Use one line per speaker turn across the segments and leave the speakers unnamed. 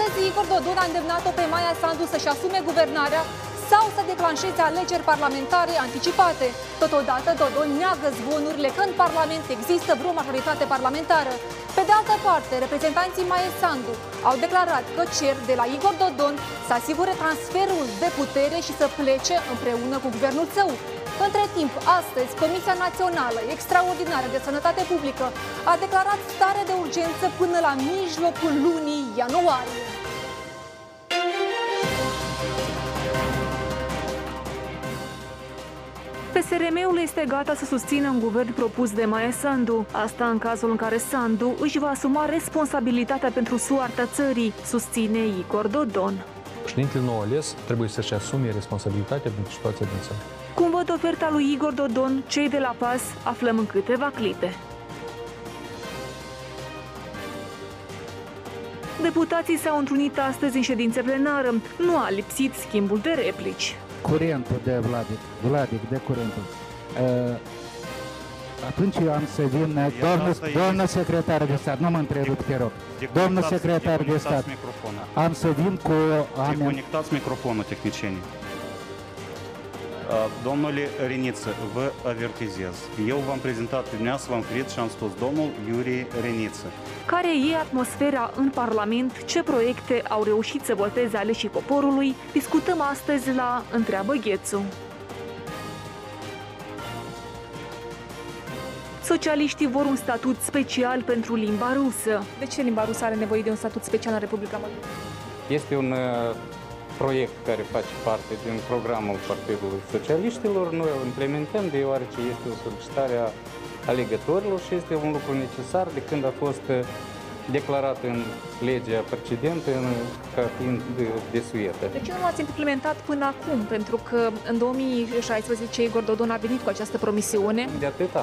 Astăzi Igor Dodon a îndemnat-o pe Maia Sandu să-și asume guvernarea sau să declanșeze alegeri parlamentare anticipate. Totodată, Dodon neagă zvonurile că în Parlament există vreo majoritate parlamentară. Pe de altă parte, reprezentanții Maia Sandu au declarat că cer de la Igor Dodon să asigure transferul de putere și să plece împreună cu guvernul său. Între timp, astăzi, Comisia Națională Extraordinară de Sănătate Publică a declarat stare de urgență până la mijlocul lunii ianuarie. PSRM-ul este gata să susțină un guvern propus de Maia Sandu. Asta în cazul în care Sandu își va asuma responsabilitatea pentru soarta țării, susține Igor Dodon.
Președintele nou ales trebuie să-și asume responsabilitatea pentru situația din țară.
Cum văd oferta lui Igor Dodon, cei de la PAS aflăm în câteva clipe. Deputații s-au întrunit astăzi în ședință plenară. Nu a lipsit schimbul de replici.
Curentul de Vladic, Vladic de curentul. Uh, atunci eu am să vin, domnul, domnul secretar de stat, nu mă întrerup, te rog. Domnul secretar de stat, am să vin cu...
Deconectați microfonul, tehnicienii. Domnule Reniță, vă avertizez. Eu v-am prezentat pe dumneavoastră, v-am ferit și am spus domnul Iurie Reniță.
Care e atmosfera în Parlament? Ce proiecte au reușit să voteze aleșii poporului? Discutăm astăzi la Întreabă Ghețu. Socialiștii vor un statut special pentru limba rusă. De ce limba rusă are nevoie de un statut special în Republica Moldova?
Este un proiect care face parte din programul Partidului Socialiștilor. Noi o implementăm deoarece este o solicitare a alegătorilor și este un lucru necesar de când a fost declarat în legea precedentă ca fiind desuietă.
De ce nu l-ați implementat până acum? Pentru că în 2016 Igor Dodon a venit cu această promisiune.
De atâta.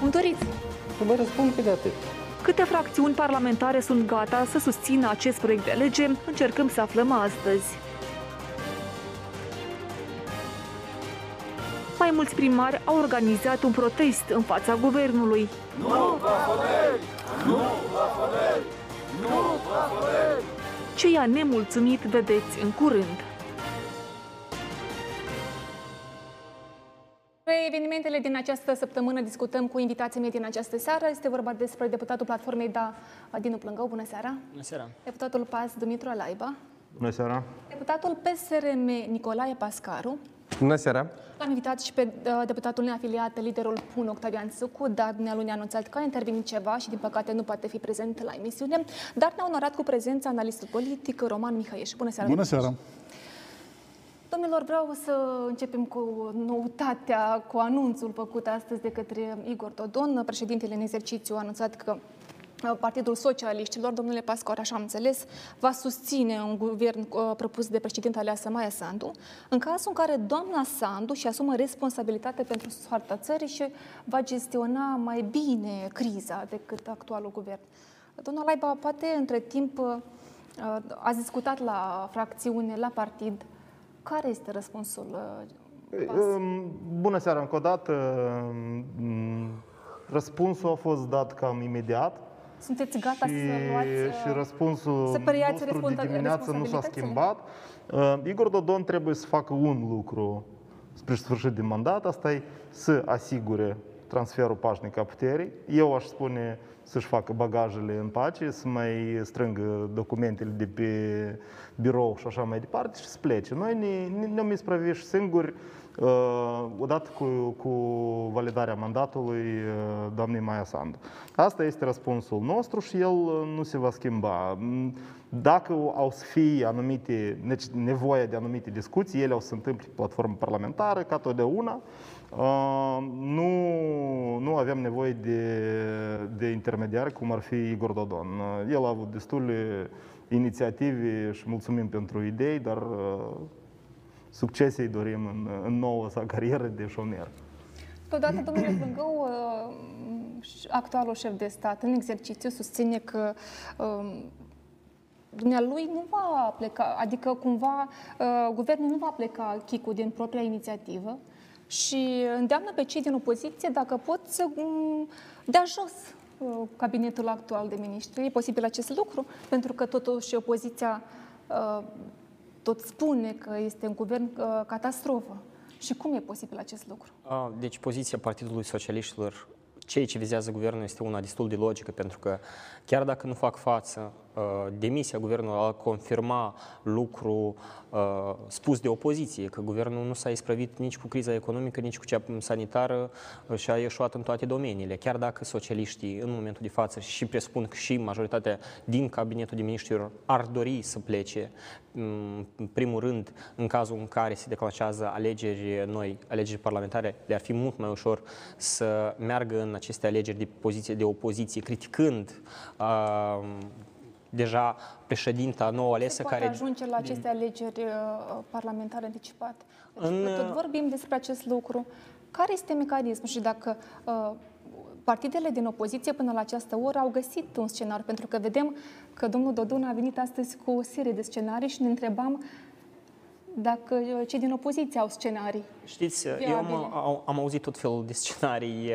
Cum doriți?
Vă răspund că de atât.
Câte fracțiuni parlamentare sunt gata să susțină acest proiect de lege, încercăm să aflăm astăzi. Mai mulți primari au organizat un protest în fața guvernului.
Nu plafoneri! Nu plafoneri! Nu plafoneri!
Ce i-a nemulțumit vedeți în curând. Pe evenimentele din această săptămână discutăm cu invitații mei din această seară. Este vorba despre deputatul platformei Da, Dinu Plângău. Bună seara!
Bună seara!
Deputatul PAS, Dumitru Alaiba.
Bună seara!
Deputatul PSRM, Nicolae Pascaru.
Bună seara!
L-am invitat și pe uh, deputatul neafiliat, liderul PUN, Octavian Sucu, dar dumnealui ne-a anunțat că a intervenit ceva și, din păcate, nu poate fi prezent la emisiune, dar ne-a onorat cu prezența analistul politic Roman Mihaieș. Bună seara!
Bună seara!
Domnilor, vreau să începem cu noutatea, cu anunțul făcut astăzi de către Igor Dodon. Președintele în exercițiu a anunțat că Partidul Socialiștilor, domnule Pascor, așa am înțeles, va susține un guvern uh, propus de președinte aleasă Maia Sandu, în cazul în care doamna Sandu și asumă responsabilitate pentru soarta țării și va gestiona mai bine criza decât actualul guvern. Domnul Laiba, poate între timp uh, ați discutat la fracțiune, la partid, care este răspunsul? Uh,
um, bună seara încă o dată. Um, răspunsul a fost dat cam imediat.
Sunteți gata și, să luați...
Și uh, răspunsul să nostru de dimineață nu s-a schimbat. Uh, Igor Dodon trebuie să facă un lucru spre sfârșit de mandat, asta e să asigure transferul pașnic a puterii. Eu aș spune să-și facă bagajele în pace, să mai strângă documentele de pe birou și așa mai departe și să plece. Noi ne, ne-am isprăvit singuri uh, odată cu, cu validarea mandatului uh, doamnei Maia Sandu. Asta este răspunsul nostru și el uh, nu se va schimba. Dacă au să fie anumite, nevoie de anumite discuții, ele au să se întâmple pe platformă parlamentară, ca totdeauna, nu, nu aveam nevoie de, de intermediari, cum ar fi Igor Dodon. El a avut destule inițiative și mulțumim pentru idei, dar succes îi dorim în, în noua sa carieră de șomer.
Totodată, domnule Plângău, actualul șef de stat în exercițiu susține că dumnealui nu va pleca, adică cumva guvernul nu va pleca chicul din propria inițiativă, și îndeamnă pe cei din opoziție, dacă pot, să mm, dea jos cabinetul actual de ministri. E posibil acest lucru? Pentru că totuși opoziția tot spune că este un guvern catastrofă. Și cum e posibil acest lucru?
Deci poziția Partidului Socialiștilor ceea ce vizează guvernul este una destul de logică, pentru că chiar dacă nu fac față, uh, demisia guvernului a confirma lucru uh, spus de opoziție, că guvernul nu s-a isprăvit nici cu criza economică, nici cu cea sanitară uh, și a ieșuat în toate domeniile. Chiar dacă socialiștii în momentul de față și presupun că și majoritatea din cabinetul de miniștri ar dori să plece, mm, în primul rând, în cazul în care se declanșează alegeri noi, alegeri parlamentare, le-ar fi mult mai ușor să meargă în aceste alegeri de poziție de opoziție, criticând uh, deja președinta nouă alesă
Se
care...
poate ajunge la aceste alegeri uh, parlamentare anticipate. Deci, în... tot vorbim despre acest lucru. Care este mecanismul și dacă uh, partidele din opoziție până la această oră au găsit un scenariu? Pentru că vedem că domnul Dodon a venit astăzi cu o serie de scenarii și ne întrebam dacă uh, cei din opoziție au scenarii.
Știți, viabile. eu am, am auzit tot felul de scenarii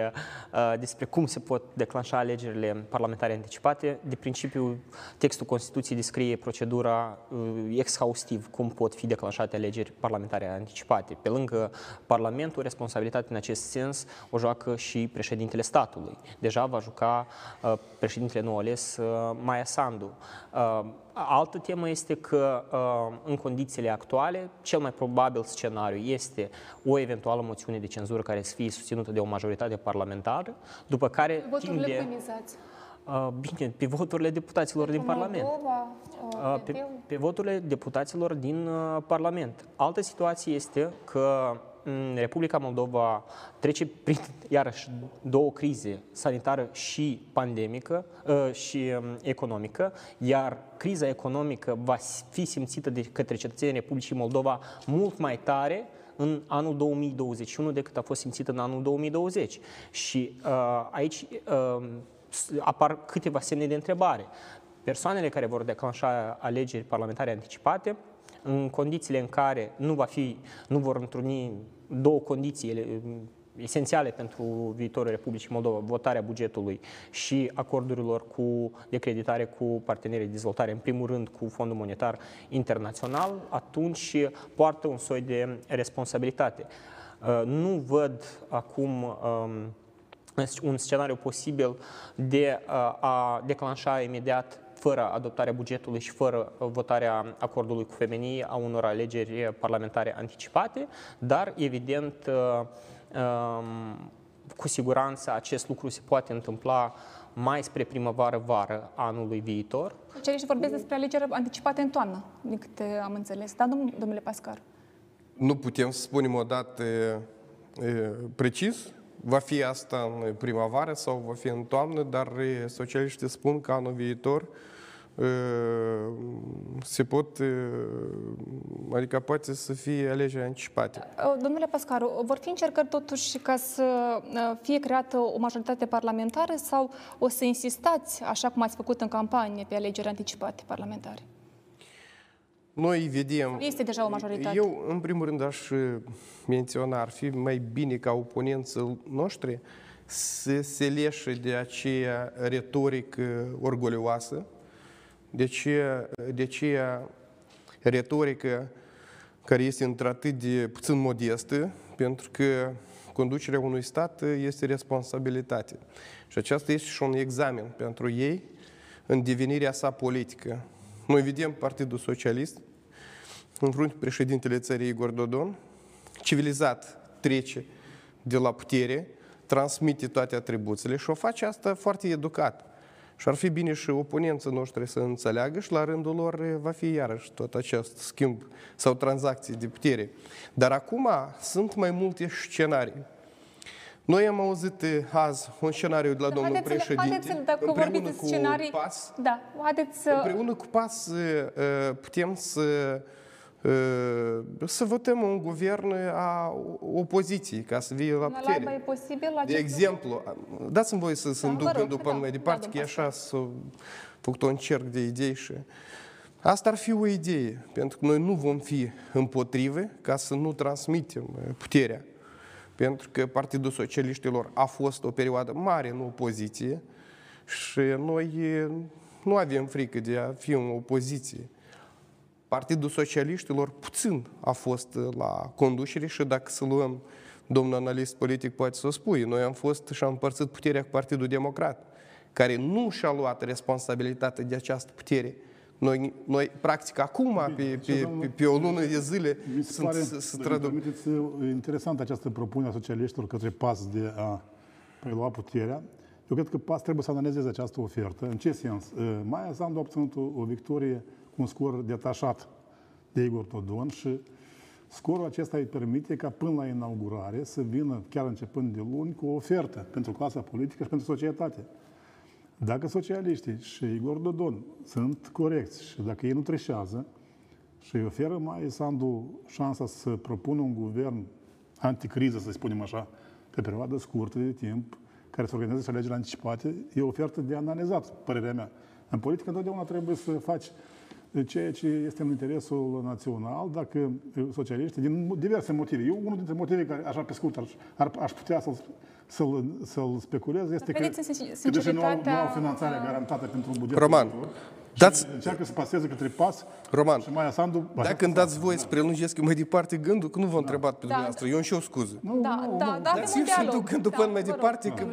uh, despre cum se pot declanșa alegerile parlamentare anticipate. De principiu, textul Constituției descrie procedura uh, exhaustiv cum pot fi declanșate alegeri parlamentare anticipate. Pe lângă Parlamentul, responsabilitatea în acest sens o joacă și președintele statului. Deja va juca uh, președintele nou ales, uh, Maia Sandu. Uh, Altă temă este că uh, în condițiile actuale, cel mai probabil scenariu este o eventuală moțiune de cenzură care să fie susținută de o majoritate parlamentară, după care
Voturile timp de... Uh,
bine, pe voturile deputaților
Pentru
din Parlament.
Moldova,
uh, pe, pe voturile deputaților din Parlament. Altă situație este că Republica Moldova trece prin, iarăși, două crize, sanitară și pandemică ă, și ă, economică, iar criza economică va fi simțită de către cetățenii Republicii Moldova mult mai tare în anul 2021 decât a fost simțită în anul 2020. Și uh, aici uh, apar câteva semne de întrebare. Persoanele care vor declanșa alegeri parlamentare anticipate în condițiile în care nu, va fi, nu vor întruni două condiții esențiale pentru viitorul Republicii Moldova, votarea bugetului și acordurilor cu decreditare cu partenerii de dezvoltare, în primul rând cu Fondul Monetar Internațional, atunci poartă un soi de responsabilitate. Uh, nu văd acum um, un scenariu posibil de uh, a declanșa imediat fără adoptarea bugetului și fără votarea acordului cu femenii a unor alegeri parlamentare anticipate, dar evident uh, um, cu siguranță acest lucru se poate întâmpla mai spre primăvară-vară anului viitor.
Cei și vorbesc despre alegeri anticipate în toamnă, din câte am înțeles. Da, domnule Pascar?
Nu putem să spunem o dată precis, va fi asta în primăvară sau va fi în toamnă, dar socialiștii spun că anul viitor se pot, adică poate să fie alegeri anticipate.
Domnule Pascaru, vor fi încercări totuși ca să fie creată o majoritate parlamentară sau o să insistați, așa cum ați făcut în campanie, pe alegeri anticipate parlamentare?
Noi vedem...
Este deja o majoritate.
Eu, în primul rând, aș menționa, ar fi mai bine ca oponenții noștri să se leșe de aceea retorică orgolioasă, de ce, de ce retorică care este într-atât de puțin modestă, pentru că conducerea unui stat este responsabilitate. Și aceasta este și un examen pentru ei în devenirea sa politică. Noi vedem Partidul Socialist, în frunte președintele țării Igor Dodon, civilizat trece de la putere, transmite toate atribuțiile și o face asta foarte educat. Și ar fi bine și oponenții noștri să înțeleagă și la rândul lor va fi iarăși tot acest schimb sau tranzacții de putere. Dar acum sunt mai multe scenarii. Noi am auzit azi un scenariu de la domnul haideți președinte.
Haideți, dacă vorbiți de scenarii,
PAS,
da, haideți să...
Împreună cu PAS putem să să votăm un guvern a opoziției, ca să vie la putere.
e posibil
De exemplu, dați-mi voi să, să-mi duc după mai departe, că e așa să făcut un cerc de idei și... Asta ar fi o idee, pentru că noi nu vom fi împotrive ca să nu transmitem puterea. Pentru că Partidul Socialiștilor a fost o perioadă mare în opoziție Și noi nu avem frică de a fi în opoziție. Partidul Socialiștilor puțin a fost la conducere și dacă să luăm, domnul analist politic poate să o spui, noi am fost și am împărțit puterea cu Partidul Democrat, care nu și-a luat responsabilitatea de această putere. Noi, noi practic, acum, pe, pe, pe, pe o lună de zile, sunt pare, să
traduc. interesant această propunere a socialiștilor către PAS de a prelua puterea. Eu cred că PAS trebuie să analizeze această ofertă. În ce sens? Maia Sandu a obținut o, o victorie cu un scor detașat de Igor Todon și scorul acesta îi permite ca până la inaugurare să vină, chiar începând de luni, cu o ofertă pentru clasa politică și pentru societate. Dacă socialiștii și Igor Dodon sunt corecți și dacă ei nu treșează și îi oferă mai Sandu șansa să propună un guvern anticriză, să spunem așa, pe perioadă scurtă de timp, care să organizeze alegeri anticipate, e o ofertă de analizat, părerea mea. În politică întotdeauna trebuie să faci ceea ce este în interesul național, dacă socialiștii, din diverse motive. Eu, unul dintre motive care, așa pe scurt, ar, aș putea să-l să-l, să-l speculez este că, că deși nu au, nu au finanțare garantată pentru bugetul
Roman, dați...
încearcă să paseze către pas
Roman,
și Maia Sandu...
Dacă îmi dați voie să prelungesc mai departe gândul, că nu v-am da. întrebat pe da. dumneavoastră, eu și o scuză.
Nu, da, nu, da, nu. da,
Dați-mi și tu gândul până mai departe, că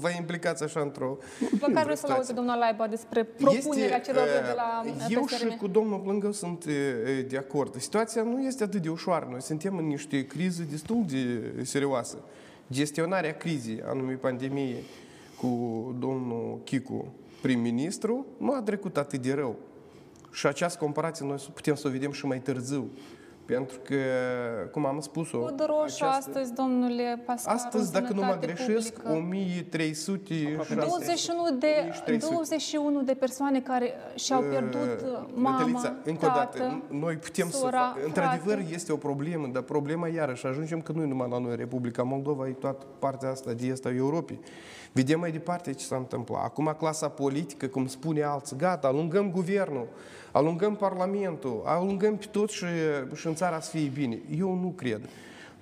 vă implicați așa într-o
Măcar vreau să-l aud domnul Laiba despre propunerea celor de la
Eu și cu domnul Plângău sunt de acord. Situația nu este atât de ușoară. Noi suntem în niște crize destul de serioase gestionarea crizei anumii pandemie cu domnul Chicu prim-ministru nu a trecut atât de rău. Și această comparație noi putem să o vedem și mai târziu. Pentru că, cum am spus-o...
Cod roșu această... astăzi, domnule Pascal,
Astăzi, dacă nu mă greșesc, publică. 1300...
21 de, 21 de persoane care și-au pierdut uh, mama, Metelița, încă tată, o dată,
noi putem sora, să... Într-adevăr, este o problemă, dar problema iarăși ajungem că nu numai la noi, Republica Moldova, e toată partea asta de est a Europei. Vedem mai departe ce s-a întâmplat. Acum clasa politică, cum spune alții, gata, alungăm guvernul, alungăm Parlamentul, alungăm pe tot și, și în țara să fie bine. Eu nu cred.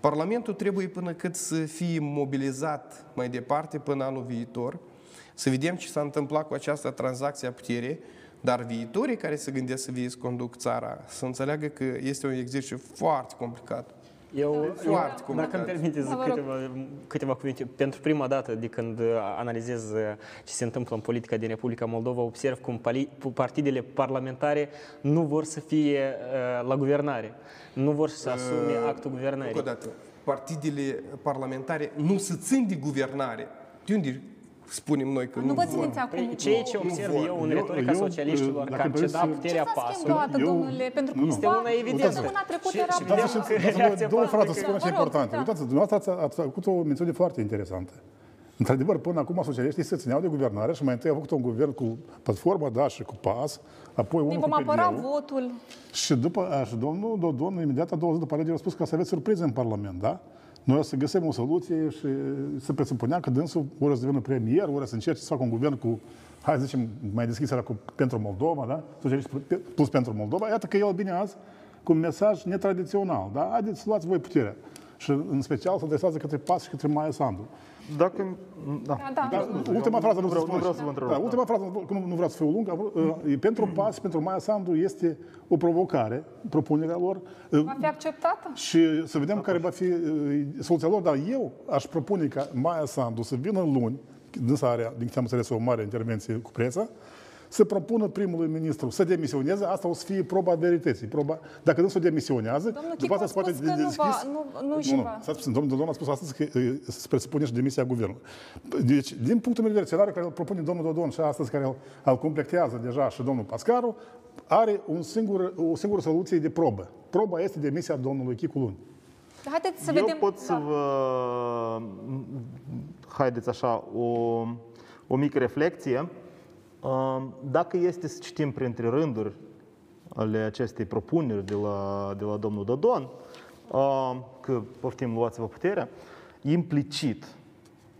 Parlamentul trebuie până cât să fie mobilizat mai departe până anul viitor, să vedem ce s-a întâmplat cu această tranzacție a puterii, dar viitorii care se gândesc să vie să conduc țara, să înțeleagă că este un exercițiu foarte complicat.
Eu, Foarte eu dacă îmi permiteți da, câteva, câteva cuvinte, pentru prima dată de când analizez ce se întâmplă în politica din Republica Moldova, observ cum partidele parlamentare nu vor să fie uh, la guvernare, nu vor să asume uh, actul guvernării. Încă
o dată, partidele parlamentare nu se țin de guvernare. De unde spunem noi că nu,
nu vă țineți acum. Păi,
ceea ce observ eu în retorica socialiștilor, că am cedat puterea pasului.
Ce s-a domnule? Pentru că
este una evidentă.
Săptămâna trecută era...
Două frate, să spun ce importante. Uitați, dumneavoastră ați făcut o mențiune foarte interesantă. Într-adevăr, până acum socialiștii se țineau de guvernare și mai întâi au făcut un guvern cu platforma, da, și cu PAS, apoi unul
vom apăra votul.
Și după, și domnul Dodon, imediat a două zi după alegeri, a spus că să aveți surprize în Parlament, da? Noi o să găsim o soluție și se presupunea că dânsul ori să devină premier, ori să încerce să facă un guvern cu, hai să zicem, mai deschis era cu, pentru Moldova, da? Socialiști plus pentru Moldova. Iată că el vine azi cu un mesaj netradițional, da? Haideți să luați voi puterea. Și în special se adresează către PAS și către Maia Sandu.
Dacă...
Da. Da, da.
da ultima frază nu,
vreau,
nu
vreau să vă întreb.
Da, ultima frază, nu, nu vreau să fiu lung, uh, pentru PAS, pentru Maia Sandu este o provocare, propunerea lor.
Uh, va fi acceptată?
Și să vedem care va fi uh, soluția lor, dar eu aș propune ca Maia Sandu să vină luni, din are, din câte am înțeles, o mare intervenție cu presa, să propună primului ministru să demisioneze, asta o să fie proba verității. Proba, dacă nu se demisionează,
domnul după asta se poate de deschis. Nu, va, nu, nu, nu, nu.
Puțin, domnul Dodon a spus astăzi că se presupune și demisia guvernului. Deci, din punctul meu de vedere, scenariul care îl propune domnul Dodon și astăzi care îl, îl completează deja și domnul Pascaru, are un singur, o singură soluție de probă. Proba este demisia domnului Chicu Luni.
Haideți să
Eu
vedem...
pot să da. vă... Haideți așa, o, o mică reflexie. Dacă este să citim printre rânduri ale acestei propuneri de la, de la domnul Dodon, că poftim luați-vă puterea, implicit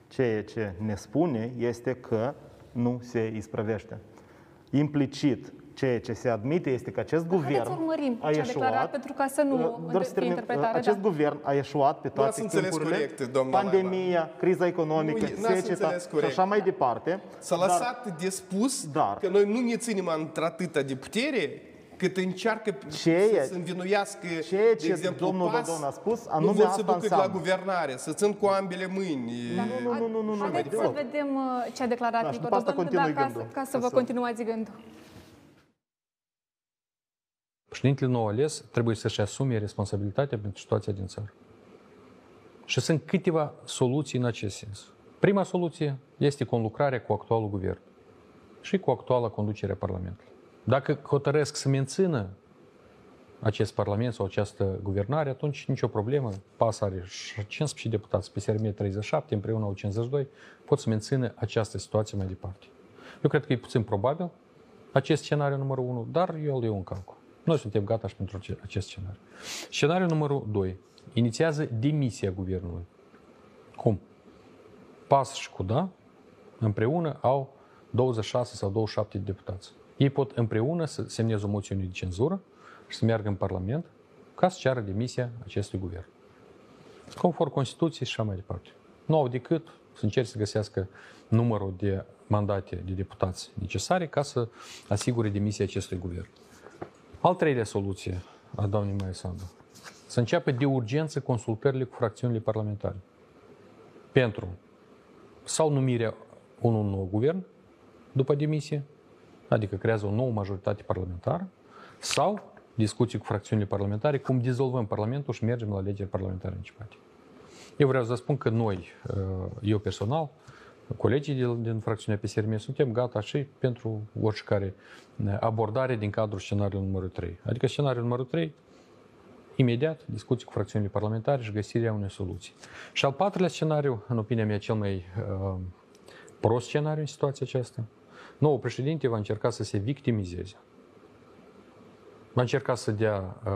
ceea ce ne spune este că nu se isprăvește. Implicit Ceea ce se admite este că acest guvern
urmărim
a
ce a declarat
eșuat,
pentru ca să nu
uh, doar să
fie
termin,
interpretare.
acest
da.
guvern a eșuat pe toate
ați înțeles
timpurile,
corect, doamna
pandemia, criza economică,
Nu, n-ați
seceta
înțeles
și
corect.
așa mai departe.
S-a
Dar-
lăsat de spus
Dar-
că noi nu ne ținem într-atâta de putere cât încearcă
Ceea-
să se învinuiască,
ceea
de
ce
exemplu,
domnul
PAS,
Dodon a spus,
nu
anume
vor să
asta
ducă la
înseamnă.
guvernare, să țin cu ambele mâini.
Nu, nu, nu, nu, nu,
Haideți să
deloc.
vedem uh, ce a declarat
Da, și
Igor
după asta
Dodon,
continui
da, ca,
gândul.
să, ca să
Ca
vă
să-
continuați gândul.
Președintele nou ales trebuie să-și asume responsabilitatea pentru situația din țară. Și sunt câteva soluții în acest sens. Prima soluție este conlucrarea cu actualul guvern și cu actuala conducere a Parlamentului. Dacă hotărăsc să mențină acest Parlament sau această guvernare, atunci nicio problemă. PAS are 15 deputați, PSRM 37, împreună au 52, pot să mențină această situație mai departe. Eu cred că e puțin probabil acest scenariu numărul 1, dar eu îl iau în calcul. Noi suntem gata și pentru ace- acest scenariu. Scenariul numărul 2. Inițiază demisia guvernului. Cum? PAS și CUDA împreună au 26 sau 27 de deputați. Ei pot împreună să semneze o moțiune de cenzură și să meargă în Parlament ca să ceară demisia acestui guvern. Conform Constituției și așa mai departe. Nu au decât să încerce să găsească numărul de mandate de deputați necesare ca să asigure demisia acestui guvern. Al treilea soluție a doamnei Maia Sandu. Să înceapă de urgență consultările cu fracțiunile parlamentare. Pentru sau numirea unui nou guvern după demisie, adică creează o nouă majoritate parlamentară, sau discuții cu fracțiunile parlamentare, cum dizolvăm Parlamentul și mergem la alegeri parlamentare anticipate. Eu vreau să vă spun că noi, eu personal, colegii din, din fracțiunea PSRM, suntem gata și pentru oricare abordare din cadrul scenariului numărul 3. Adică scenariul numărul 3, imediat discuții cu fracțiunile parlamentare și găsirea unei soluții. Și al patrulea scenariu, în opinia mea cel mai uh, prost scenariu în situația aceasta, nou președinte va încerca să se victimizeze. Va încerca să dea uh,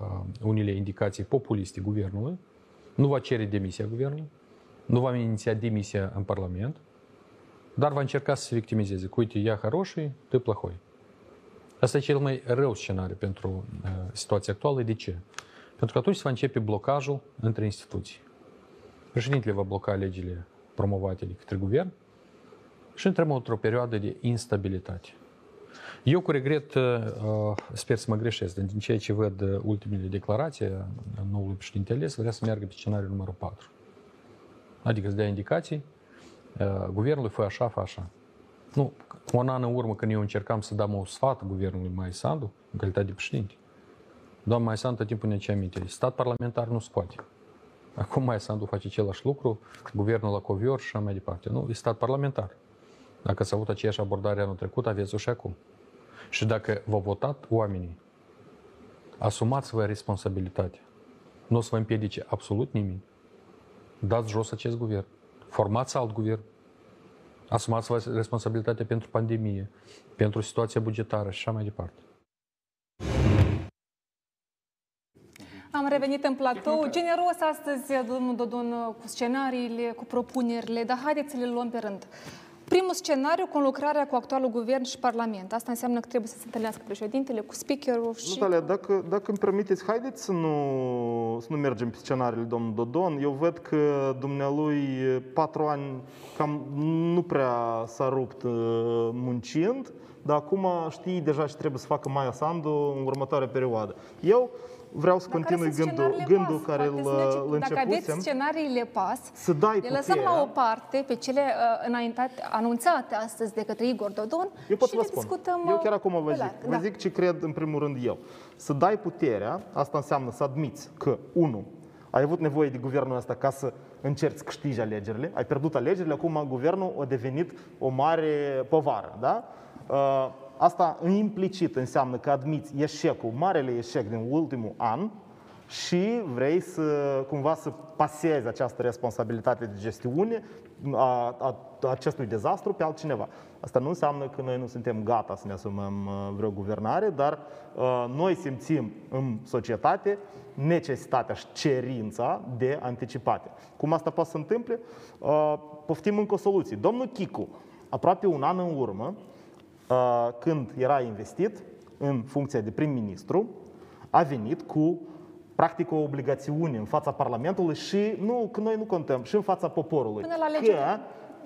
uh, unele indicații populiste guvernului, nu va cere demisia guvernului, nu va iniția demisia în Parlament, dar va încerca să se victimizeze. Cu uite, ea хороший, ты плохой. Asta e cel mai rău scenariu pentru uh, situația actuală. De ce? Pentru că atunci se va începe blocajul între instituții. Președintele va bloca legile promovate de către guvern și intrăm într-o perioadă de instabilitate. Eu cu regret uh, sper să mă greșesc, dar din ceea ce văd uh, ultimele declarații a noului președinte ales, vrea să meargă pe scenariul numărul 4. Adică să dea indicații, uh, guvernului fă așa, fă așa. Nu, un an în urmă când eu încercam să dăm o sfat guvernului Mai Sandu, în calitate de președinte, doamna Mai Sandu tot timpul ne ce aminte, stat parlamentar nu se poate. Acum Mai Sandu face același lucru, guvernul la covior și așa mai departe. Nu, e stat parlamentar. Dacă s-a avut aceeași abordare anul trecut, aveți-o și acum. Și dacă v-au votat oamenii, asumați-vă responsabilitatea. Nu o să vă împiedice absolut nimeni. Dați jos acest guvern. Formați alt guvern. Asumați-vă responsabilitatea pentru pandemie, pentru situația bugetară și așa mai departe.
Am revenit în platou. Generos astăzi, domnul Dodon, cu scenariile, cu propunerile, dar haideți să le luăm pe rând. Primul scenariu, conlucrarea cu actualul guvern și Parlament. Asta înseamnă că trebuie să se întâlnească președintele cu speakerul și...
Natalia, dacă, dacă îmi permiteți, haideți să nu, să nu mergem pe scenariul domnul Dodon. Eu văd că dumnealui patru ani cam nu prea s-a rupt uh, muncind, dar acum știi deja ce trebuie să facă Maia Sandu în următoarea perioadă. Eu vreau să
Dar care
continui
sunt
gândul,
scenariile
gândul
pas?
care
Poate
îl,
să mergem-
îl
Dacă aveți
începusem.
scenariile pas,
Să dai
le lăsăm
puterea.
la o parte pe cele uh, înaintate, anunțate astăzi de către Igor Dodon
Eu pot
și
să vă
le
spun.
discutăm
Eu
uh,
chiar acum vă
pe
zic.
larg.
Vă
Da.
zic ce cred în primul rând eu. Să dai puterea, asta înseamnă să admiți că, unu, ai avut nevoie de guvernul ăsta ca să încerci să câștigi alegerile, ai pierdut alegerile, acum guvernul a devenit o mare povară, da? Uh, Asta implicit înseamnă că admiți eșecul, marele eșec din ultimul an și vrei să cumva să pasezi această responsabilitate de gestiune a, a, a acestui dezastru pe altcineva. Asta nu înseamnă că noi nu suntem gata să ne asumăm uh, vreo guvernare, dar uh, noi simțim în societate necesitatea și cerința de anticipate. Cum asta poate să întâmple? Uh, poftim încă o soluție. Domnul Chicu, aproape un an în urmă, când era investit în funcția de prim-ministru, a venit cu practic o obligațiune în fața Parlamentului și nu, că noi nu contăm, și în fața poporului.
Până la legea
că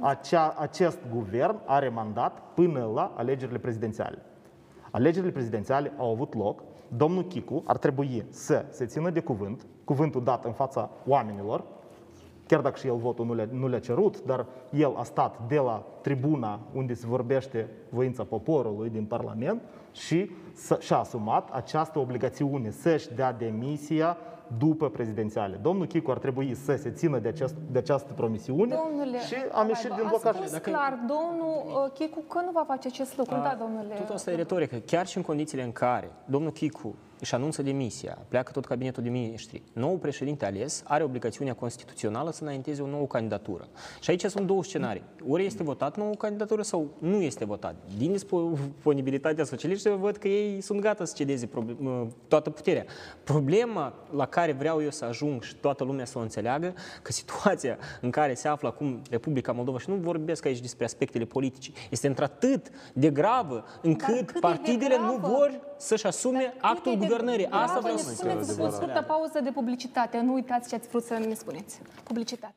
acea, acest guvern are mandat până la alegerile prezidențiale. Alegerile prezidențiale au avut loc, domnul Chicu ar trebui să se țină de cuvânt, cuvântul dat în fața oamenilor, chiar dacă și el votul nu le-a, nu le cerut, dar el a stat de la tribuna unde se vorbește voința poporului din Parlament și și-a asumat această obligațiune să-și dea demisia după prezidențiale. Domnul Chicu ar trebui să se țină de, acest, de această promisiune
domnule,
și am ieșit din blocaj.
A spus clar domnul uh, Chicu că nu va face acest lucru. Da, domnule.
Tot asta e retorică. Chiar și în condițiile în care domnul Chicu își anunță demisia, pleacă tot cabinetul de miniștri, nou președinte ales are obligațiunea constituțională să înainteze o nouă candidatură. Și aici sunt două scenarii. Ori este votat nouă candidatură sau nu este votat. Din disponibilitatea socialiștilor văd că ei sunt gata să cedeze toată puterea. Problema la care vreau eu să ajung și toată lumea să o înțeleagă, că situația în care se află acum Republica Moldova, și nu vorbesc aici despre aspectele politice, este într-atât de gravă încât partidele nu vor să-și asume actul guvernării. Asta vreau să
spun. Spuneți o scurtă pauză de publicitate. Nu uitați ce ați vrut să ne spuneți. Publicitate.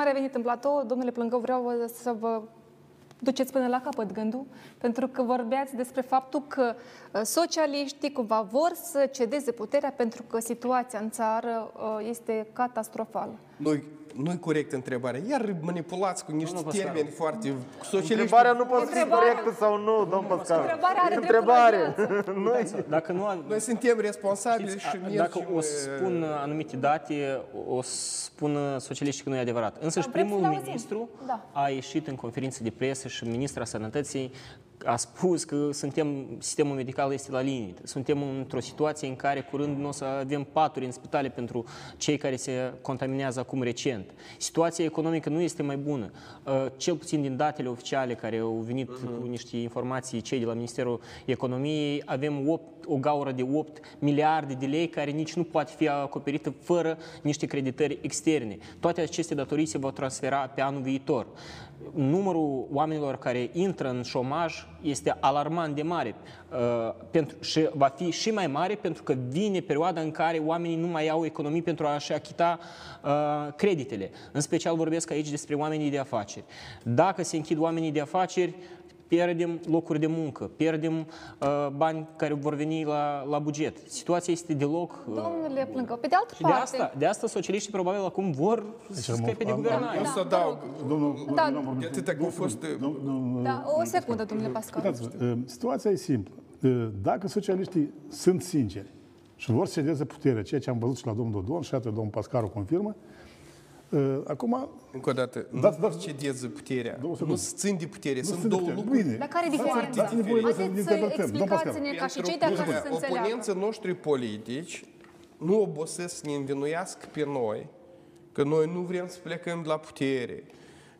Am revenit în platou. Domnule Plângău, vreau să vă duceți până la capăt gândul, pentru că vorbeați despre faptul că uh, socialiștii cumva vor să cedeze puterea pentru că situația în țară uh, este catastrofală.
Noi nu-i corect întrebarea. Iar manipulați cu niște nu, termeni foarte socialiști.
Întrebarea nu poate fi corectă sau nu, domn Pascal.
Întrebarea are Întrebare.
Noi, dacă nu, noi suntem responsabili și mergem...
Dacă o să spun anumite date, o să spun socialiștii că nu e adevărat. Însă și primul ministru da. a ieșit în conferință de presă și ministra sănătății a spus că suntem, sistemul medical este la limită. Suntem într-o situație în care curând nu o să avem paturi în spitale pentru cei care se contaminează acum recent. Situația economică nu este mai bună. Uh, cel puțin din datele oficiale care au venit uh-huh. cu niște informații cei de la Ministerul Economiei, avem 8, o gaură de 8 miliarde de lei care nici nu poate fi acoperită fără niște creditări externe. Toate aceste datorii se vor transfera pe anul viitor numărul oamenilor care intră în șomaj este alarmant de mare uh, pentru, și va fi și mai mare pentru că vine perioada în care oamenii nu mai au economii pentru a-și achita uh, creditele. În special vorbesc aici despre oamenii de afaceri. Dacă se închid oamenii de afaceri, pierdem locuri de muncă, pierdem uh, bani care vor veni la, la buget. Situația este deloc...
Uh, Domnule Plâncă, pe de altă
parte... De asta, de asta socialiștii probabil acum vor să scape de guvernare.
Da, să dau... Da, de atâta că a fost...
Da, o secundă, domnule Pascal.
Situația e simplă. Dacă socialiștii sunt sinceri și vor să cedeze puterea, ceea ce am văzut și la domnul Dodon, și atât domnul Pascaru confirmă, Uh, acum...
Încă o dată, da, nu da, cedeze puterea, nu se țin de putere, sunt două lucruri.
Dar care e diferența? Haideți să explicați-ne ca și cei de acasă să înțeleagă.
Oponenții noștri politici nu obosesc să ne învinuiască pe noi că noi nu vrem să plecăm de la putere,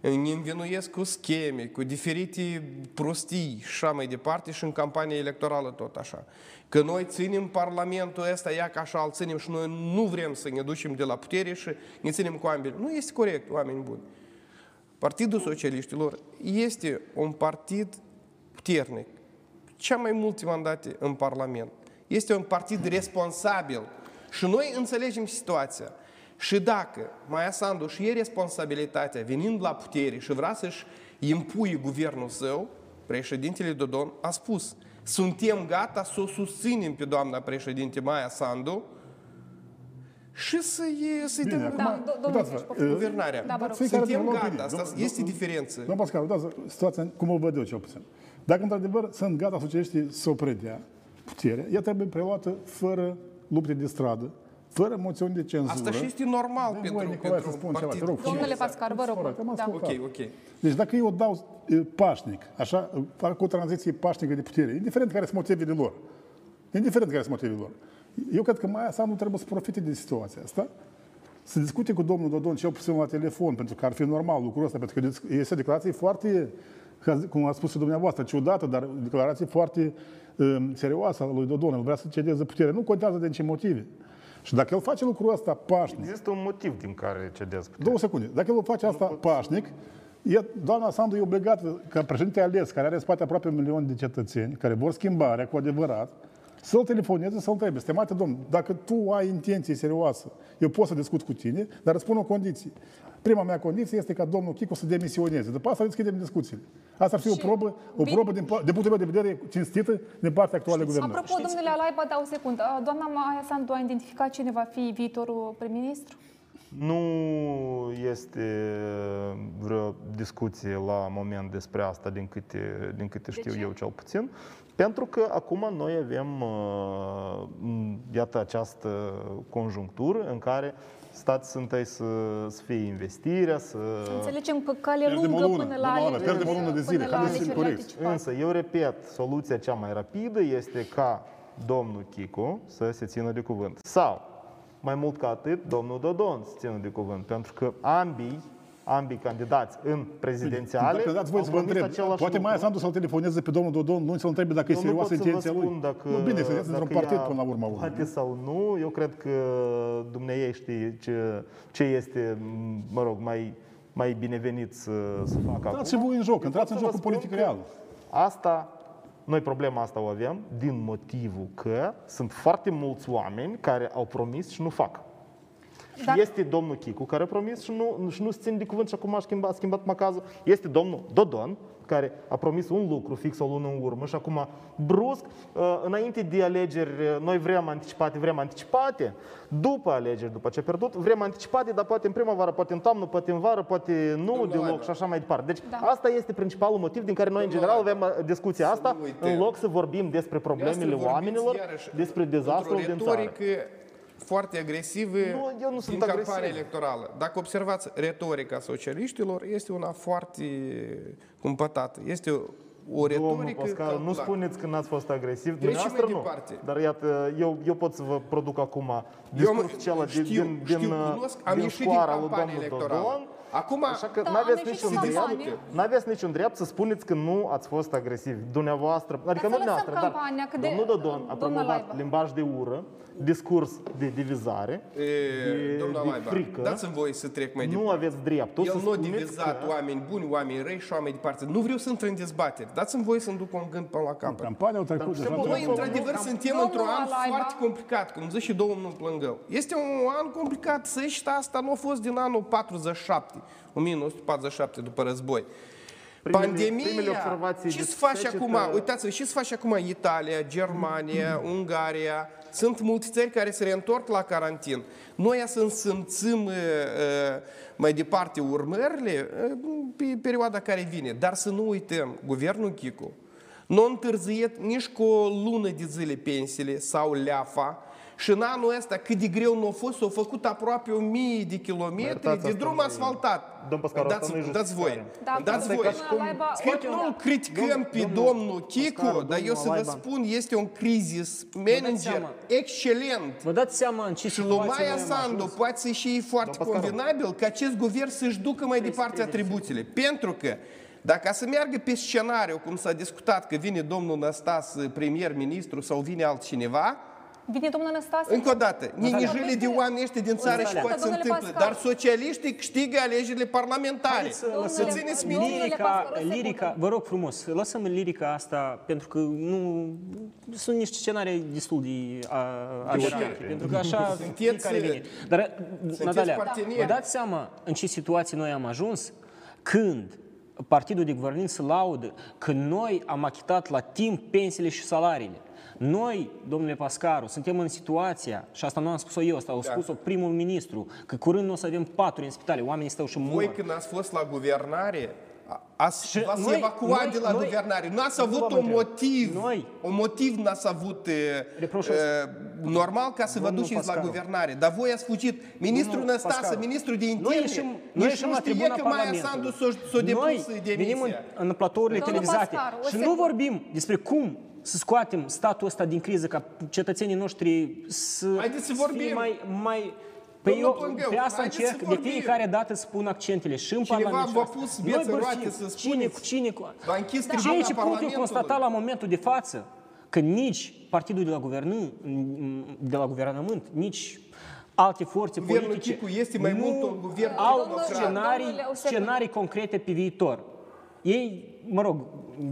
ne învinuiesc cu scheme, cu diferite prostii și așa mai departe și în campania electorală tot așa. Că noi ținem Parlamentul ăsta, ia ca așa îl ținem și noi nu vrem să ne ducem de la putere și ne ținem cu ambele. Nu este corect, oameni buni. Partidul Socialiștilor este un partid puternic, cea mai multe mandate în Parlament. Este un partid responsabil și noi înțelegem situația. Și dacă Maia Sandu și e responsabilitatea venind la putere și vrea să-și impui guvernul său, președintele Dodon a spus suntem gata să o susținem pe doamna președinte Maia Sandu și să-i, să
Bine,
dăm
acum,
Da, domnule
uitați-vă,
Criș,
uh,
guvernarea.
Da, vă rog.
fiecare
Suntem
are o
gata,
opinie.
asta
Domnul-
este
domnul-
diferență.
Domnul Pascal, uitați situația cum o văd eu cel puțin. Dacă într-adevăr sunt gata socialiștii să o predea puterea, ea trebuie preluată fără lupte de stradă, fără moțiuni de cenzură.
Asta și este normal
Dă-mi
pentru,
voie, Nicolae,
pentru
să spun ceva,
partid.
te rog.
Domnule Pascal, vă rog.
Corect, am
Da.
ascultat.
Ok, ok.
Deci dacă eu dau e, pașnic, așa, fac o tranziție pașnică de putere, indiferent care sunt motivele lor, indiferent care sunt motivele lor, eu cred că mai asta nu trebuie să profite de situația asta, să discute cu domnul Dodon cel puțin la telefon, pentru că ar fi normal lucrul ăsta, pentru că este o declarație foarte, cum a spus și dumneavoastră, ciudată, dar o declarație foarte um, serioasă a lui Dodon. El vrea să cedeze putere. Nu contează de ce motive. Și dacă el face lucrul ăsta pașnic,
Există un motiv din care cedez putere.
Două secunde. Dacă el face asta pașnic, e, doamna Sandu e obligată, ca președinte ales, care are în spate aproape un milion de cetățeni, care vor schimbarea cu adevărat, să-l telefoneze, să-l întrebe, stimate domn, dacă tu ai intenție serioasă, eu pot să discut cu tine, dar îți spun o condiție. Prima mea condiție este ca domnul Chico să demisioneze. După asta deschidem discuțiile. Asta ar fi o
Și-
probă, o
Bine.
probă din, pa- din punctul meu de vedere cinstită din partea actuală guvernării.
Apropo, domnule Alaiba, da o secundă. Doamna Maia Sandu a identificat cine va fi viitorul prim-ministru?
Nu este vreo discuție la moment despre asta, din câte, din câte știu
ce?
eu cel puțin. Pentru că acum noi avem, uh, m, iată, această conjunctură în care stați întâi să, să fie investirea, să...
Înțelegem că cale
Pierdem o
lungă
lună,
până
domnule
la
Alaiba,
alegeri.
pierdem o lună de zile.
până la
Haideți să fim
alegerile
corecți.
anticipate.
Însă, eu repet, soluția cea mai rapidă este ca domnul Chicu să se țină de cuvânt. Sau, mai mult ca atât, domnul Dodon să țină de cuvânt. Pentru că ambii, ambii candidați în prezidențiale
Dacă dați voi
au
să vă
promis
întreb,
același
poate
lucru.
Maia Sandu să-l telefoneze pe domnul Dodon, nu să-l întrebe dacă e
Eu nu
serioasă
pot să vă
intenția lui.
spun dacă,
nu, bine, să iasă
dacă
într-un partid
ea
până la urmă. urmă.
Poate sau nu, eu cred că dumneavoastră știe ce, ce este, mă rog, mai, mai binevenit să, să facă
Intrați și
acum.
voi în joc,
Eu
intrați
pot
în
să
joc
vă
cu politică
spun că
reală.
Asta, noi problema asta o avem din motivul că sunt foarte mulți oameni care au promis și nu fac. Și
Dar-
este domnul Chicu care a promis și nu, și nu se ține de cuvânt și acum a schimbat, a schimbat macazul. Este domnul Dodon care a promis un lucru fix o lună în urmă și acum brusc, uh, înainte de alegeri, uh, noi vrem anticipate, vrem anticipate, după alegeri, după ce a pierdut, vrem anticipate, dar poate în primăvară, poate în toamnă, poate în vară, poate nu
Domnul
deloc
Alba.
și așa mai departe. Deci
Da.
asta este principalul motiv din care noi în
Domnul
general
Alba,
avem uh, discuția
să
asta,
nu uităm.
în loc să vorbim despre problemele
Dumneavoastră
oamenilor,
vorbiți iarăși
despre dezastrul
într-o
din țară.
Retorică foarte agresivă
Nu, eu nu sunt
din
agresiv.
campania electorală. Dacă observați retorica socialiștilor, este una foarte cumpătată. Este o, o
Domnul
retorică
Pascal, nu
calculată.
spuneți că n-ați fost agresiv,
Trecem
dumneavoastră
mai
nu.
departe.
Dar iată, eu, eu pot să vă produc acum
Eu am-
discursul acela din,
știu,
din,
știu,
din,
cunosc, am
din
ieșit din
scoara lui
campanie
domnul
electorală.
Dodon.
Acum,
Așa că
Da,
n-aveți
am ieșit
niciun
din
drept,
campanie.
n-aveți niciun drept să spuneți că nu ați fost agresiv. Dumneavoastră, adică
să
nu
lăsăm
dumneavoastră, dar
campania, că de-
domnul Dodon a
domnul
promovat
Laiba.
limbaj de ură, discurs de divizare,
e,
de,
domnul
de
Laiba,
frică.
dați-mi voie să trec mai
Nu
departe.
aveți dreptul
El
să
nu a
spuneți
divizat
că...
oameni buni, oameni răi și oameni departe. Nu vreau să intru în dezbateri. Dați-mi voie să-mi duc un gând până la capăt.
Campania au trecut deja.
bun,
Noi,
Domnul-
într-adevăr, suntem
Domnul
într-un an
Alaiba.
foarte complicat, cum zice și domnul Plângău. Este un an complicat, să și asta nu a fost din anul 47, 1947, după război.
Primele-
Pandemia,
primele observații
ce
de
se face
secetă-
acum? Uitați-vă, ce se face acum Italia, Germania, Ungaria? Sunt multe țări care se reîntorc la carantin. Noi să simțim uh, uh, mai departe urmările uh, pe perioada care vine. Dar să nu uităm, guvernul Chicu nu a întârziet nici cu o lună de zile pensiile sau leafa Și în anul ăsta cât de greu nu a fost, s-au făcut aproape o mie de kilometri de drum asfaltat.
Domn Pascaru, asta
dați,
nu e
dați voi.
Da,
dați
domnul
voi.
Laiba,
Cred
uite,
că nu
da.
criticăm pe
domnul
domnul Chicu,
Pascaru,
dar eu să
domnul
vă
Laiba.
spun, este un crisis manager
seama.
excelent.
Vă dați seama în ce
Și lui
situație
Maia
noi am
Sandu
ajuns?
poate să și foarte
Domnul Pascaru.
convenabil ca acest guvern să-și ducă mai departe atribuțiile. Pentru că dacă să meargă pe scenariu, cum s-a discutat că vine domnul Năstas premier-ministru sau vine altcineva,
Vine domnul Năstase?
încă o dată, ninijele de oameni ăștia din țară și
Natalia.
poate se
Domnule
întâmplă,
Pascal.
dar socialiștii câștigă alegerile parlamentare.
Haideți să
Domnule-
lăsăm
țineți
Domnule
minte.
lirica,
Pascal, o secundă.
lirica, vă rog frumos, lăsăm lirica asta pentru că nu sunt niște scenarii destul de a, aberante, pentru că așa
Sunteți-
fiecare vine. Dar, Natalia,
parteneri.
vă dați seama în ce situație noi am ajuns când partidul de guvernanță laudă că noi am achitat la timp pensiile și salariile. Noi, domnule Pascaru, suntem în situația, și asta nu am spus-o eu, asta au
Da.
spus-o primul ministru, că curând nu o să avem paturi în spitale, oamenii stau și mor.
Voi când ați fost la guvernare, a- ați,
Și
v-ați
noi-
evacuat
noi-
de la
noi-
guvernare. Nu ați
Nu
avut
v-am
un
întrebat.
motiv.
Noi-
Un motiv n-ați avut e,
Reproșul-
e, normal ca să vă
Domnul
duceți la
Pascaru.
guvernare. Dar voi ați fugit. Ministrul
Domnul
Năstase,
Pascaru,
ministrul de
noi
interne,
ieșim, noi
nici
ieșim
nu
la
știe
tribuna
că Maia
Parlamentului.
Sandu s-a, s-a depus
Noi venim în,
demisia.
în platourile
Domnul
televizate
Pascaru, o
și nu
secundă.
vorbim despre cum să scoatem statul ăsta din criză ca cetățenii noștri să,
Haideți să
fie
vorbim.
mai... mai Păi
Domnul
eu
Pângău,
pe asta
haideți să
încerc de
vorbim.
fiecare dată să pun accentele și în
Cineva
Parlament. și
v-a
asta.
pus
Noi
bețe în roate
bărfim.
să
Cine
spuneți.
cu cine cu...
V-a închis
Ceea
tribuna
ce pot eu
Parlamentului.
constata la momentul de față, că nici partidul de la, guvernă, de la guvernământ, nici alte forțe
Guvernul
politice
Chicu este mai
nu
mult un guvern
au
democrat.
scenarii,
Domnule, o secundă.
scenarii concrete pe viitor. Ei, mă rog,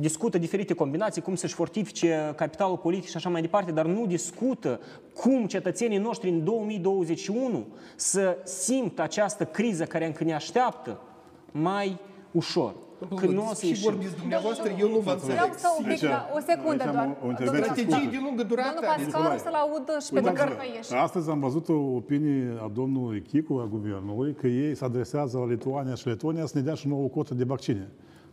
discută diferite combinații, cum să-și fortifice capitalul politic și așa mai departe, dar nu discută cum cetățenii noștri în 2021 să simtă această criză care încă ne așteaptă mai ușor. Că nu o să
și
ieșim.
vorbiți dumneavoastră, eu nu vă înțeleg.
Vreau să un pic,
Aici-
la, o secundă
aici am
doar.
o- o intervenție
Domnul-
Strategii de lungă durată.
Domnul Pascaru
Nicolae.
să-l audă și pe domnul
Uitați-vă,
Căieș.
astăzi am văzut o opinie a domnului Chicu, a guvernului, că ei se adresează la Lituania și Letonia să ne dea și nouă cotă de vaccine.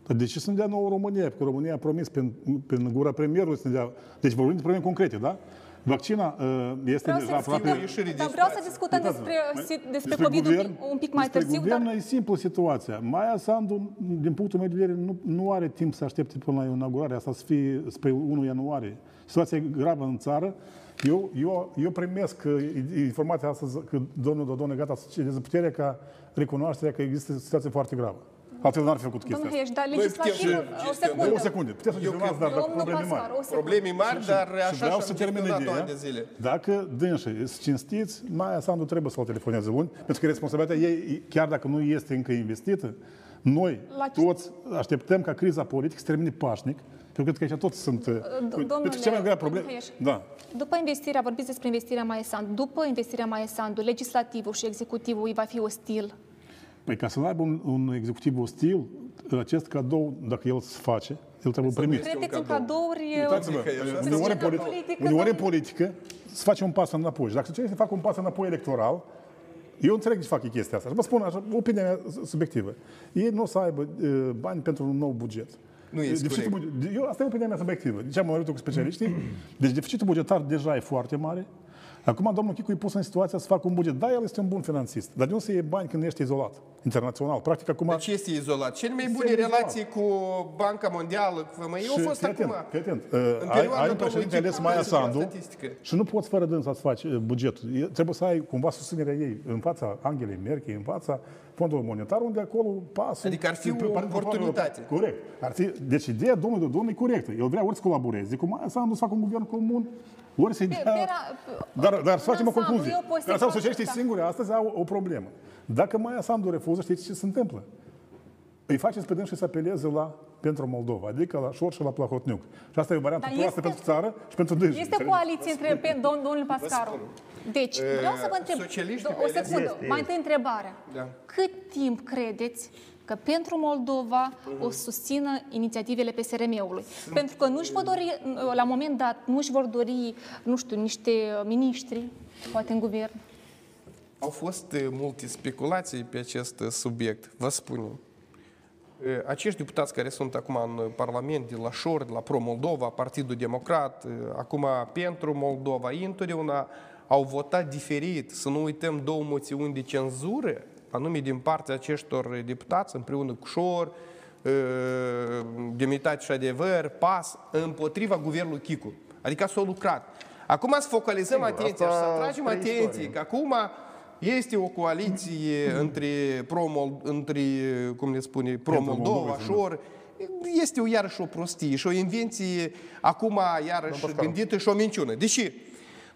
Dar de ce să ne dea nouă România? Pentru că România a promis prin, prin gura premierului să ne dea... Deci vorbim de probleme concrete, da? Vaccina uh, este
Vreau
deja
să
aproape...
discutăm,
ieșire din
dar vreau să
situație.
discutăm
Uitați-vă,
despre,
mai-
despre COVID un pic, un pic mai
despre
târziu,
guvern
dar
e simplu situația. Maia Sandu, din punctul meu de vedere, nu, nu are timp să aștepte până la inaugurare, asta să fie spre 1 ianuarie. Situația e gravă în țară. Eu, eu, eu primesc uh, informația astăzi că domnul Dodon e gata să cedeze puterea ca recunoașterea că există o situație foarte gravă. Altfel n-ar fi făcut chestia
domnul
asta.
Heș, dar
Noi putem
legislativul,
să
o
gestionăm.
secundă.
O secundă. Puteți să gestionați, dar dacă
Domnul
probleme mari.
Pascaru, o secundă.
Probleme mari, dar
Și
așa
vreau
și
să
am
termin
gestionat
ideea.
ani de zile.
Dacă dânsă sunt cinstiți, Maia Sandu trebuie să-l telefoneze luni, pentru că responsabilitatea ei, chiar dacă nu este încă investită, noi
La ce-
toți așteptăm ca criza politică să termine pașnic, pentru că cred că aici toți sunt...
domnule,
pentru că cea mai grea problemă...
domnul Heș.
Da.
După investirea, vorbiți despre investirea Maia Sandu, după investirea Maia Sandu, legislativul și executivul îi va fi ostil.
Păi ca să aibă un, un executiv ostil, acest cadou, dacă el se face, el trebuie primit.
Credeți în cadouri...
Uitați-vă,
Să
uneori în,
zicem
politi-
politică,
uneori în
domnul-
politică se face un pas înapoi. Și dacă cei să facă un pas înapoi electoral, eu înțeleg de ce fac ei chestia asta. Și vă spun așa, opinia mea subiectivă. Ei nu o să aibă uh, bani pentru un nou buget.
Nu este
deficitul
corect.
buget- eu, asta e opinia mea subiectivă. Deci am vorbit cu specialiștii. Deci deficitul bugetar deja e foarte mare. Acum domnul Chicu e pus în situația să facă un buget. Da, el este un bun finanțist, dar de unde să iei bani când ești izolat, internațional? Practic acum...
Deci este izolat. Cele mai bune
Este
relații cu Banca Mondială, cu FMI, au fost
fii
acum.
atent, fii atent.
În
Uh, ai,
perioada
ai un
domnului
președinte
Chicu,
ales Maia
dați-vă la
Sandu
statistică.
și nu poți fără dânsa să faci uh, bugetul. E- Trebuie să ai cumva susținerea ei în fața Angelei Merkel, în fața Fondului Monetar, unde acolo pasul...
Adică ar fi
pe-
o
pe- pe-
oportunitate.
Corect. Ar fi, deci ideea domnului Dodon e corectă. El vrea ori să colaboreze cu Maia Sandu să facă un guvern comun, ori să-i
Pe-
dea...
Vera-
Dar, dar să facem o
Ansamblu,
concluzie.
eu pot să
Dar sau
fac
socialiștii
asta.
singuri astăzi au o problemă. Dacă Maia Sandu refuză, știți ce se întâmplă? Îi faceți pe dâns să apeleze la pentru Moldova, adică la Șorș și la Plahotniuc. Și asta e o variantă
Dar
proastă
este-
pentru țară și pentru dânsi.
Este o coaliție între pe domn, domnul Pascaru. Deci, vreau să vă întreb,
socialiștii
do-
mai
o
ales
secundă,
este,
mai întâi întrebarea.
Da.
Cât timp credeți că pentru Moldova o susțină inițiativele PSRM-ului? Pentru că nu-și vor dori, la un moment dat, nu-și vor dori, nu știu, niște miniștri, poate în guvern.
Au fost eh, multe speculații pe acest eh, subiect, vă spun. eu. Eh, Acești deputați care sunt acum în Parlament, de la Șor, de la Pro-Moldova, Partidul Democrat, eh, acum pentru Moldova, ei întotdeauna au votat diferit, să nu uităm două moțiuni de cenzură, anume din partea acestor deputați, împreună cu Șor, Demnitate și Adevăr, PAS, împotriva guvernului Chicu. Adică s-au lucrat. Acum să focalizăm Sigur, atenția și să atragem atenție că acum este o coaliție între, pro între cum ne spune, pro-Moldova, Șor, este o, iarăși o prostie și o invenție acum iarăși gândită și o minciună. Deși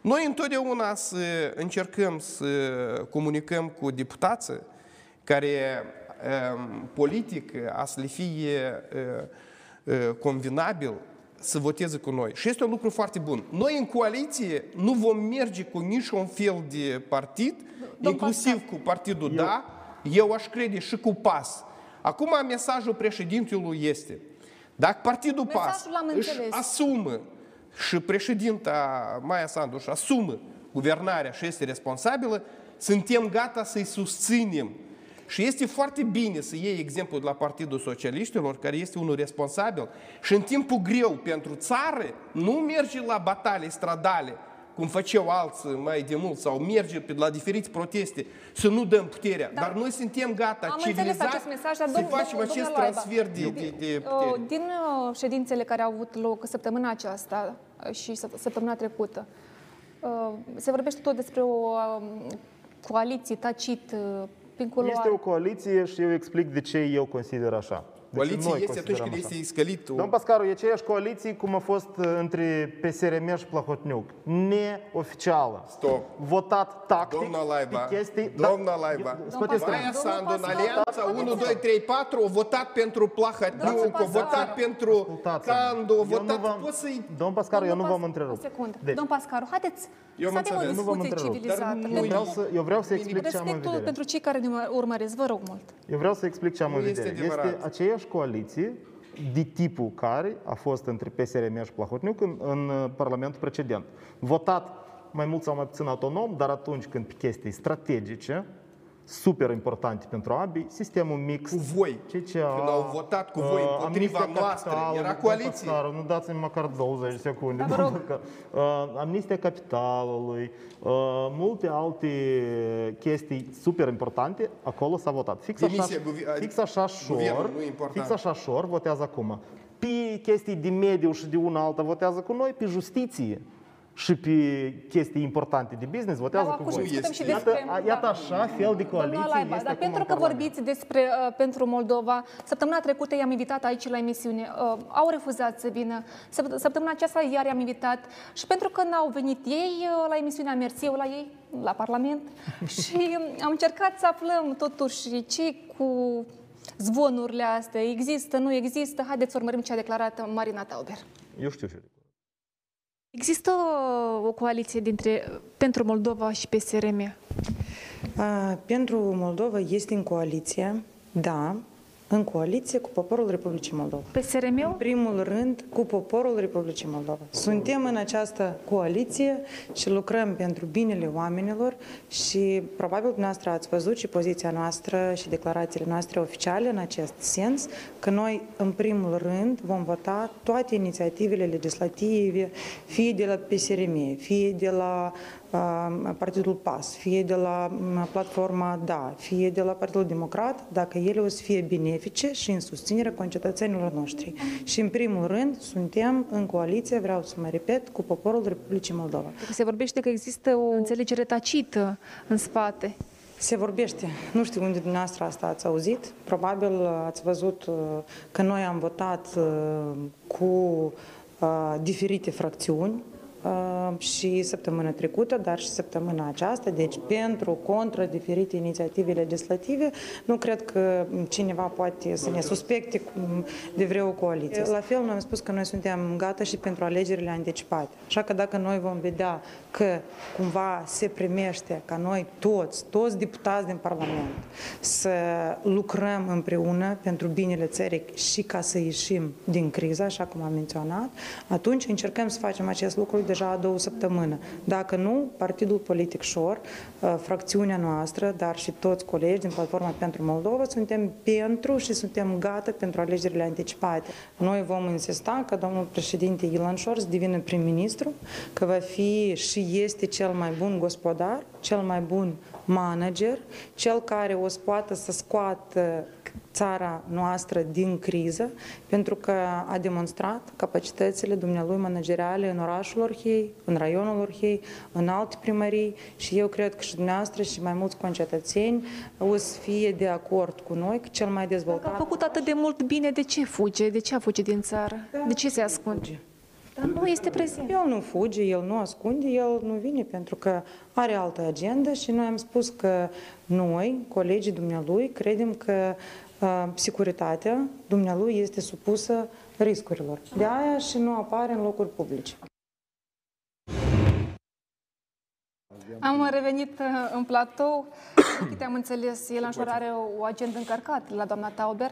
noi întotdeauna să încercăm să comunicăm cu deputații care um, politic a să le fie uh, uh, convenabil să voteze cu noi. Și este un lucru foarte bun. Noi în coaliție nu vom merge cu niciun fel de partid, Domn inclusiv Pascal. cu Partidul eu... Da, eu aș crede și cu PAS. Acum mesajul președintelui este, dacă Partidul PAS își asumă și președinta Maia Sandu își asumă guvernarea și este responsabilă, suntem gata să-i susținem și este foarte bine să iei exemplu de la Partidul Socialiștilor, care este unul responsabil și în timpul greu pentru țară nu merge la batalii stradale, cum făceau alții mai de mult, sau merge pe la diferiți proteste, să nu dăm puterea. Da. Dar noi suntem gata,
Am
civilizați,
mesaj,
să
domn,
facem
domn,
acest transfer de, de, de putere.
Din uh, ședințele care au avut loc săptămâna aceasta uh, și săptămâna trecută, uh, se vorbește tot despre o um, coaliție tacit prin culoare.
Este o coaliție și eu explic de ce eu consider așa.
Coaliție este atunci când este iscălit.
Domnul Pascaru, e aceeași coaliție cum a fost uh, între PSRM și Plahotniuc. Neoficială.
Stop.
Votat tactic
Domnul Laiba,
pe chestii...
Domnul Laiba, Maia Sandu în alianța 1, 2, 3, 4 a votat pentru Plahotniuc, a votat pentru Candu, a votat...
Poți să-i... Domnul Pascaru, eu nu v-am întrerupt.
O secundă. Deci- Domnul Pascaru, haideți eu să avem o discuție civilizată.
Eu vreau, să, eu vreau să explic ce am în vedere.
pentru cei care ne urmăresc, vă rog mult.
Eu vreau să explic ce am în vedere. Este aceeași coaliție de tipul care a fost între PSRM și Plahotniuc în, în uh, Parlamentul precedent. Votat mai mult sau mai puțin autonom, dar atunci când pe chestii strategice, super importante pentru ambii, sistemul mix.
Cu voi, ce ce când au votat cu voi împotriva noastră, era coaliție.
Pascarul, nu dați-mi măcar 20 secunde. Da, că, uh, amnistia capitalului, uh, multe alte chestii super importante, acolo s-a votat. Fix așa, fix așa șor, fix așa șor votează acum. Pe chestii de mediu și de una alta votează cu noi, pe justiție și pe chestii importante de business, votează da, cu voi. Și
despre, iată,
iată așa fel de coaliție Laiba,
este Dar pentru că vorbiți despre uh, pentru Moldova, săptămâna trecută i-am invitat aici la emisiune, uh, au refuzat să vină, săptămâna aceasta iar i-am invitat și pentru că n-au venit ei uh, la emisiunea, mers eu la ei, la Parlament. Și am încercat să aflăm totuși ce cu zvonurile astea, există, nu există, haideți să urmărim ce a declarat Marina Tauber.
Eu știu ce
Există o coaliție dintre pentru Moldova și PSRM?
Pentru Moldova este în coaliție, da, în coaliție cu poporul Republicii Moldova.
PSRM?
În primul rând, cu poporul Republicii Moldova. Suntem în această coaliție și lucrăm pentru binele oamenilor și probabil dumneavoastră ați văzut și poziția noastră și declarațiile noastre oficiale în acest sens, că noi, în primul rând, vom vota toate inițiativele legislative, fie de la PSRM, fie de la Partidul PAS, fie de la platforma DA, fie de la Partidul Democrat, dacă ele o să fie benefice și în susținerea concetățenilor noștri. Și în primul rând suntem în coaliție, vreau să mă repet, cu poporul Republicii Moldova.
Se vorbește că există o înțelegere tacită în spate.
Se vorbește. Nu știu unde dumneavoastră asta ați auzit. Probabil ați văzut uh, că noi am votat uh, cu uh, diferite fracțiuni și săptămâna trecută, dar și săptămâna aceasta, deci pentru, contra diferite inițiative legislative, nu cred că cineva poate să ne suspecte de vreo coaliție. La fel, noi am spus că noi suntem gata și pentru alegerile anticipate. Așa că dacă noi vom vedea că cumva se primește ca noi toți, toți deputați din Parlament, să lucrăm împreună pentru binele țării și ca să ieșim din criză, așa cum am menționat, atunci încercăm să facem acest lucru deja două săptămâni. Dacă nu, Partidul Politic Șor, uh, fracțiunea noastră, dar și toți colegi din Platforma pentru Moldova, suntem pentru și suntem gata pentru alegerile anticipate. Noi vom insista ca domnul președinte Ilan Șor să devină prim-ministru, că va fi și este cel mai bun gospodar, cel mai bun manager, cel care o să poată să scoată țara noastră din criză, pentru că a demonstrat capacitățile dumnealui manageriale în orașul Orhei, în raionul Orhei, în alte primării și eu cred că și dumneavoastră și mai mulți concetățeni o să fie de acord cu noi că cel mai dezvoltat...
Dacă a făcut atât de mult bine, de ce fuge? De ce a fugit din țară? De ce se ascunde? Dar nu este prezent.
El nu fuge, el nu ascunde, el nu vine pentru că are altă agendă și noi am spus că noi, colegii dumnealui, credem că uh, securitatea dumnealui este supusă riscurilor. De aia și nu apare în locuri publice.
Am revenit uh, în platou. Câte am înțeles, el în are o agendă încărcată la doamna Tauber.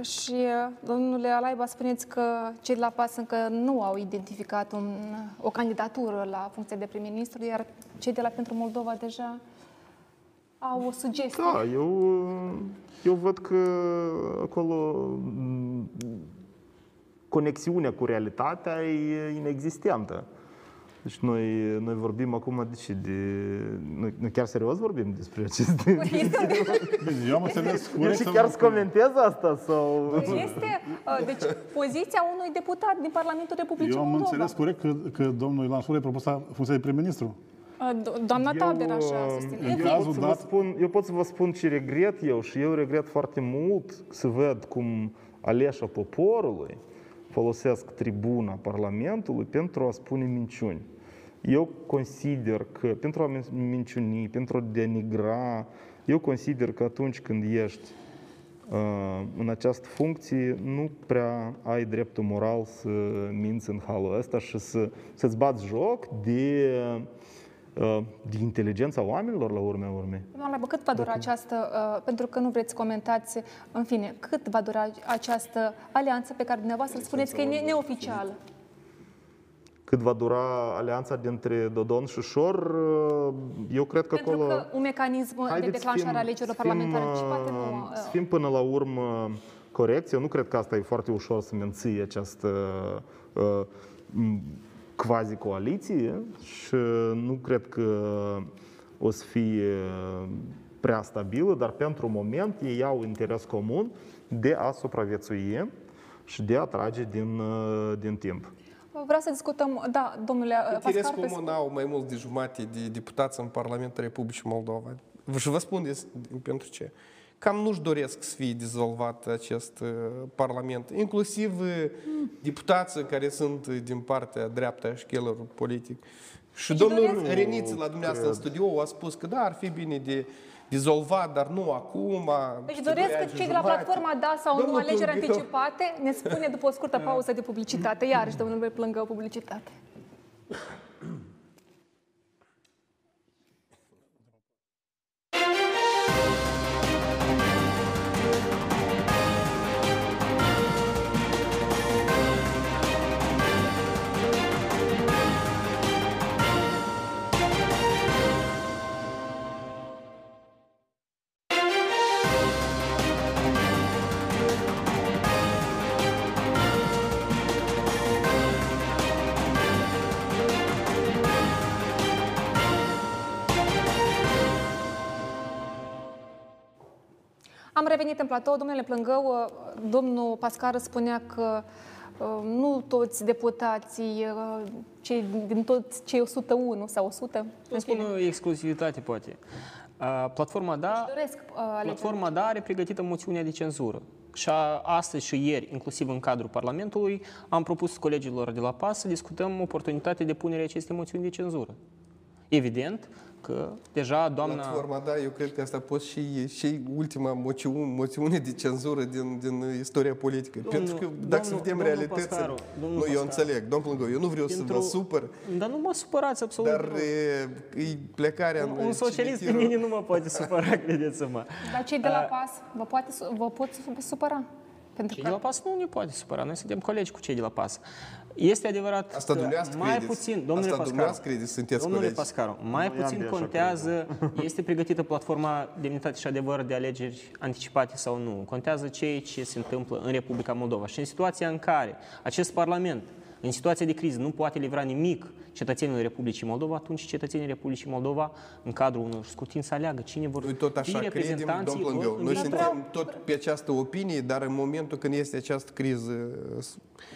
Și, uh, domnule Alaiba, spuneți că cei de la PAS încă nu au identificat un, o candidatură la funcție de prim-ministru, iar cei de la Pentru Moldova deja au o sugestie.
Da, eu, eu văd că acolo conexiunea cu realitatea e inexistentă. Deci noi, noi vorbim acum de ce? De, noi, noi chiar serios vorbim despre aceste...
Eu am înțeles
Eu și chiar să comentez asta sau...
Este, uh, deci, poziția unui deputat din Parlamentul Republicii
Eu am
Moldova.
înțeles corect că, că domnul Ilan Șor e propus la funcția de prim-ministru.
Uh, do- Doamna Taber așa susține.
eu, pot să vă spun, eu pot să vă spun ce regret eu și eu regret foarte mult să văd cum aleșa poporului folosesc tribuna Parlamentului pentru a spune minciuni. Eu consider că pentru a minciuni, pentru a denigra, eu consider că atunci când ești uh, în această funcție, nu prea ai dreptul moral să minți în halul ăsta și să, să-ți bați joc de, uh, de inteligența oamenilor la urmea urmei.
Doamna Laibă, cât va dura această, uh, pentru că nu vreți să comentați, în fine, cât va dura această alianță pe care dumneavoastră spuneți că e ne- neoficială?
Cât va dura alianța dintre Dodon și Șor, uh, eu cred că
Pentru
acolo...
că un mecanism de
Haideți să
declanșare
fim-
a alegerilor
să fim,
parlamentare anticipate nu...
uh,
uh,
Să fim până la urmă corecți. Eu nu cred că asta e foarte ușor să menții această uh, m, quasi-coaliție și nu cred că o să fie prea stabilă, dar pentru moment ei au interes comun de a supraviețui și de a trage din, uh, din timp.
Vreau să discutăm, da, domnule uh,
Interes
Pascal, pe-
comun au mai mult de jumate de deputați în Parlamentul Republicii Moldova. Și vă spun des- pentru ce. Cam nu-și doresc să fie dizolvat acest uh, Parlament. Inclusiv uh, deputații care sunt uh, din partea dreaptă a șchelerului politic. Și
Deci
domnul
doresc-
Reniță la dumneavoastră în studio a spus că da, ar fi bine de dizolvat, dar nu acum.
Deci
peste
doresc
doi ani
că
și
cei de la
jumate.
platforma Da sau Nu
Domnul
alegeri
Plângău.
anticipate ne spune după o scurtă pauză de publicitate. Iarăși, domnul Plângău, publicitate. Am revenit în platou, domnule Plângău, uh, domnul Pascar spunea că uh, nu toți deputații, uh, cei, din toți cei 101 sau 100,
Nu spun o exclusivitate, poate. Uh, Platforma Da,
doresc uh, alegeri.
Platforma Da are pregătită moțiunea de cenzură. Și a- astăzi și ieri, inclusiv în cadrul Parlamentului, am propus colegilor de la PAS să discutăm oportunitatea de punere acestei moțiuni de cenzură. Evident că deja doamna...
Platforma, da, eu cred că asta a fost și, și ultima moțiune, moțiune de cenzură din, din istoria politică.
Domnul-
Pentru că dacă să
domnul-
vedem
domnul
realitățile...
Pascaru, domnul
nu, eu
Pascaru.
înțeleg, domnul Plângău, eu nu vreau să
Pentru-
vă supăr,
Dar nu mă supărați absolut.
dar
nu.
e, e plecarea
un,
în
un socialist pe
cimitirul-
mine nu mă poate supăra, credeți-mă.
Dar cei de la PAS vă, poate, su- vă pot su- supăra.
Pentru cei că... de la PAS nu ne poate supăra. Noi suntem colegi cu cei de la PAS. Este adevărat
Asta
că mai
credeți.
puțin, domnule
Asta
Pascaru,
credeți, sunteți
domnule
colegi.
Pascaru, mai
Nu,
puțin
i-am de așa
contează, este pregătită platforma Demnitate și Adevăr de alegeri anticipate sau nu. Contează ceea ce se întâmplă în Republica Moldova. Și în situația în care acest Parlament, în situația de criză, nu poate livra nimic cetățenilor Republicii Moldova, atunci cetățenii Republicii Moldova, în cadrul unor scrutin, să aleagă cine vor
Noi tot
fi
așa credem,
reprezentanții
domn
lor
Plângău.
în
Noi
viitor.
suntem tot pe această opinie, dar în momentul când este această criză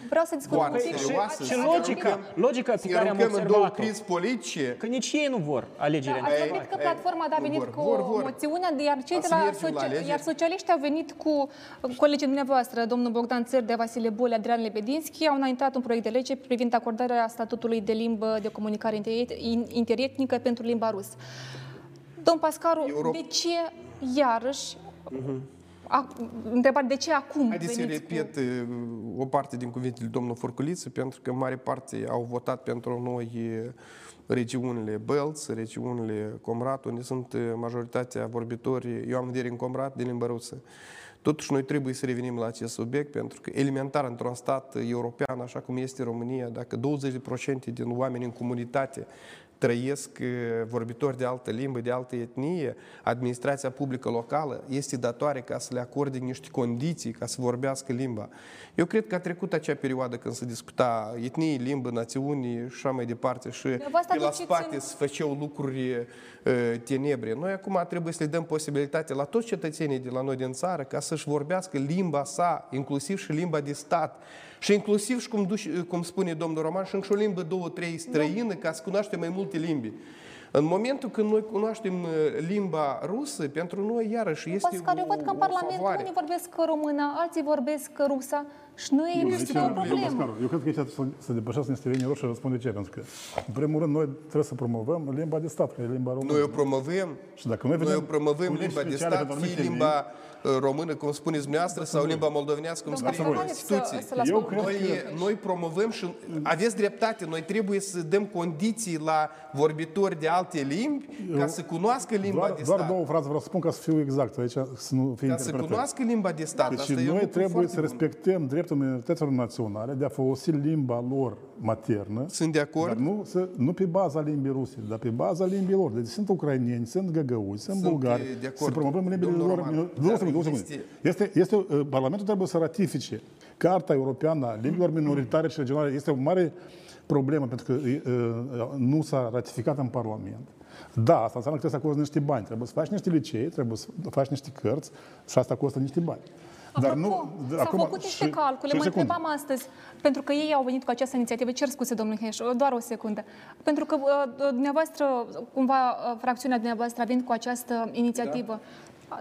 Vreau să discut
Foarte
un pic.
serioasă.
Și
Să
logica, logica pe
ne
care am
aruncăm în două
observat-o,
crizi politice,
că nici ei nu vor alegerile
Da, ați
anticipate.
vorbit că platforma a
nu
venit
vor,
cu
vor, vor.
moțiunea, iar cei
A
de
să
la,
mergem la
socia-
alegeri?
iar socialiștii au venit cu colegii dumneavoastră, domnul Bogdan Țărdea, Vasile Bole, Adrian Lebedinski, au înaintat un proiect de lege privind acordarea statutului de limbă de comunicare inter- in- interetnică pentru limba rusă. Domn Pascaru,
Europa-
de ce iarăși a, întrebare, de ce acum
Haideți să
veniți
repet uh, o parte din cuvintele domnului Forculiță, pentru că în mare parte au votat pentru noi uh, regiunile Bălț, regiunile Comrat, unde sunt uh, majoritatea vorbitorii, eu am vedere în Comrat, de limba rusă. Totuși, noi trebuie să revenim la acest subiect, pentru că elementar într-un stat european, așa cum este România, dacă 20% din oameni în comunitate trăiesc uh, vorbitori de altă limbă, de altă etnie, administrația publică locală este datoare ca să le acorde niște condiții ca să vorbească limba. Eu cred că a trecut acea perioadă când se discuta etnie, limbă, națiuni și așa mai departe și
Dumneavoastră
pe la
aduceți
spate
în-
se făceau lucruri uh, tenebre. Noi acum trebuie să le dăm posibilitatea la toți cetățenii de la noi din țară ca să-și vorbească limba sa, inclusiv și limba de stat. Și inclusiv, și cum, duci, cum spune domnul Roman, și încă o limbă, două, trei străină, ca să cunoaștem mai multe limbi. În momentul când noi cunoaștem uh, limba rusă, pentru noi iarăși este
Pascal, eu
o,
văd că în
o
Parlament
favoare.
unii vorbesc română, alții vorbesc rusa și nu e
Nu,
este
aici,
o
domnul
problemă.
Pascaru, Eu cred că aici să, să depășească niște linii roșii și răspunde ce. Pentru că, în primul rând, noi trebuie să promovăm limba de stat, care e limba română.
Noi o promovăm,
Și dacă noi
noi
venim
o promovăm
cu legi
limba de
speciale
stat,
pentru
fie
anumite
limba uh, română, cum spuneți dumneavoastră, sau limba moldovenească, cum
Domnul
scrie în
Pascaru, haideți
Constituție.
să- să-l ascult.
Eu cred
Noi,
că-
noi promovăm și aveți dreptate, noi trebuie să dăm condiții la vorbitori de alte limbi ca să cunoască limba
Doar,
de
doar
stat.
două fraze vreau să spun ca să fiu exact, aici să nu fie
Ca să
interpretări.
cunoască limba de stat.
Deci
Asta e un
noi
lucru
trebuie
foarte
să
bun.
respectăm dreptul minorităților naționale de a folosi limba lor maternă.
Sunt de acord.
Dar nu, să, nu pe baza limbii ruse, dar pe baza limbii lor. Deci sunt ucrainieni, sunt găgăuzi, sunt,
Sunt,
bulgari.
de acord.
Să promovăm limbile
Domnul
lor.
Roman,
minor-
dar
Două secunde, două secunde.
este-
Este, este, uh, Parlamentul trebuie să ratifice Carta Europeană a Limbilor Minoritare și Regionale. Este o mare problemă pentru că uh, nu s-a ratificat în Parlament. Da, asta înseamnă că trebuie să acorzi niște bani. Trebuie să faci niște licee, trebuie să faci niște cărți și asta costă niște bani.
Dar nu, s-au
acum-
făcut niște
și-
calcule.
și
Mă
o secundă.
întrebam astăzi, pentru că ei au venit cu această inițiativă. Cer scuze, domnul Heș, doar o secundă. Pentru că uh, dumneavoastră, cumva, uh, fracțiunea dumneavoastră a venit cu această inițiativă.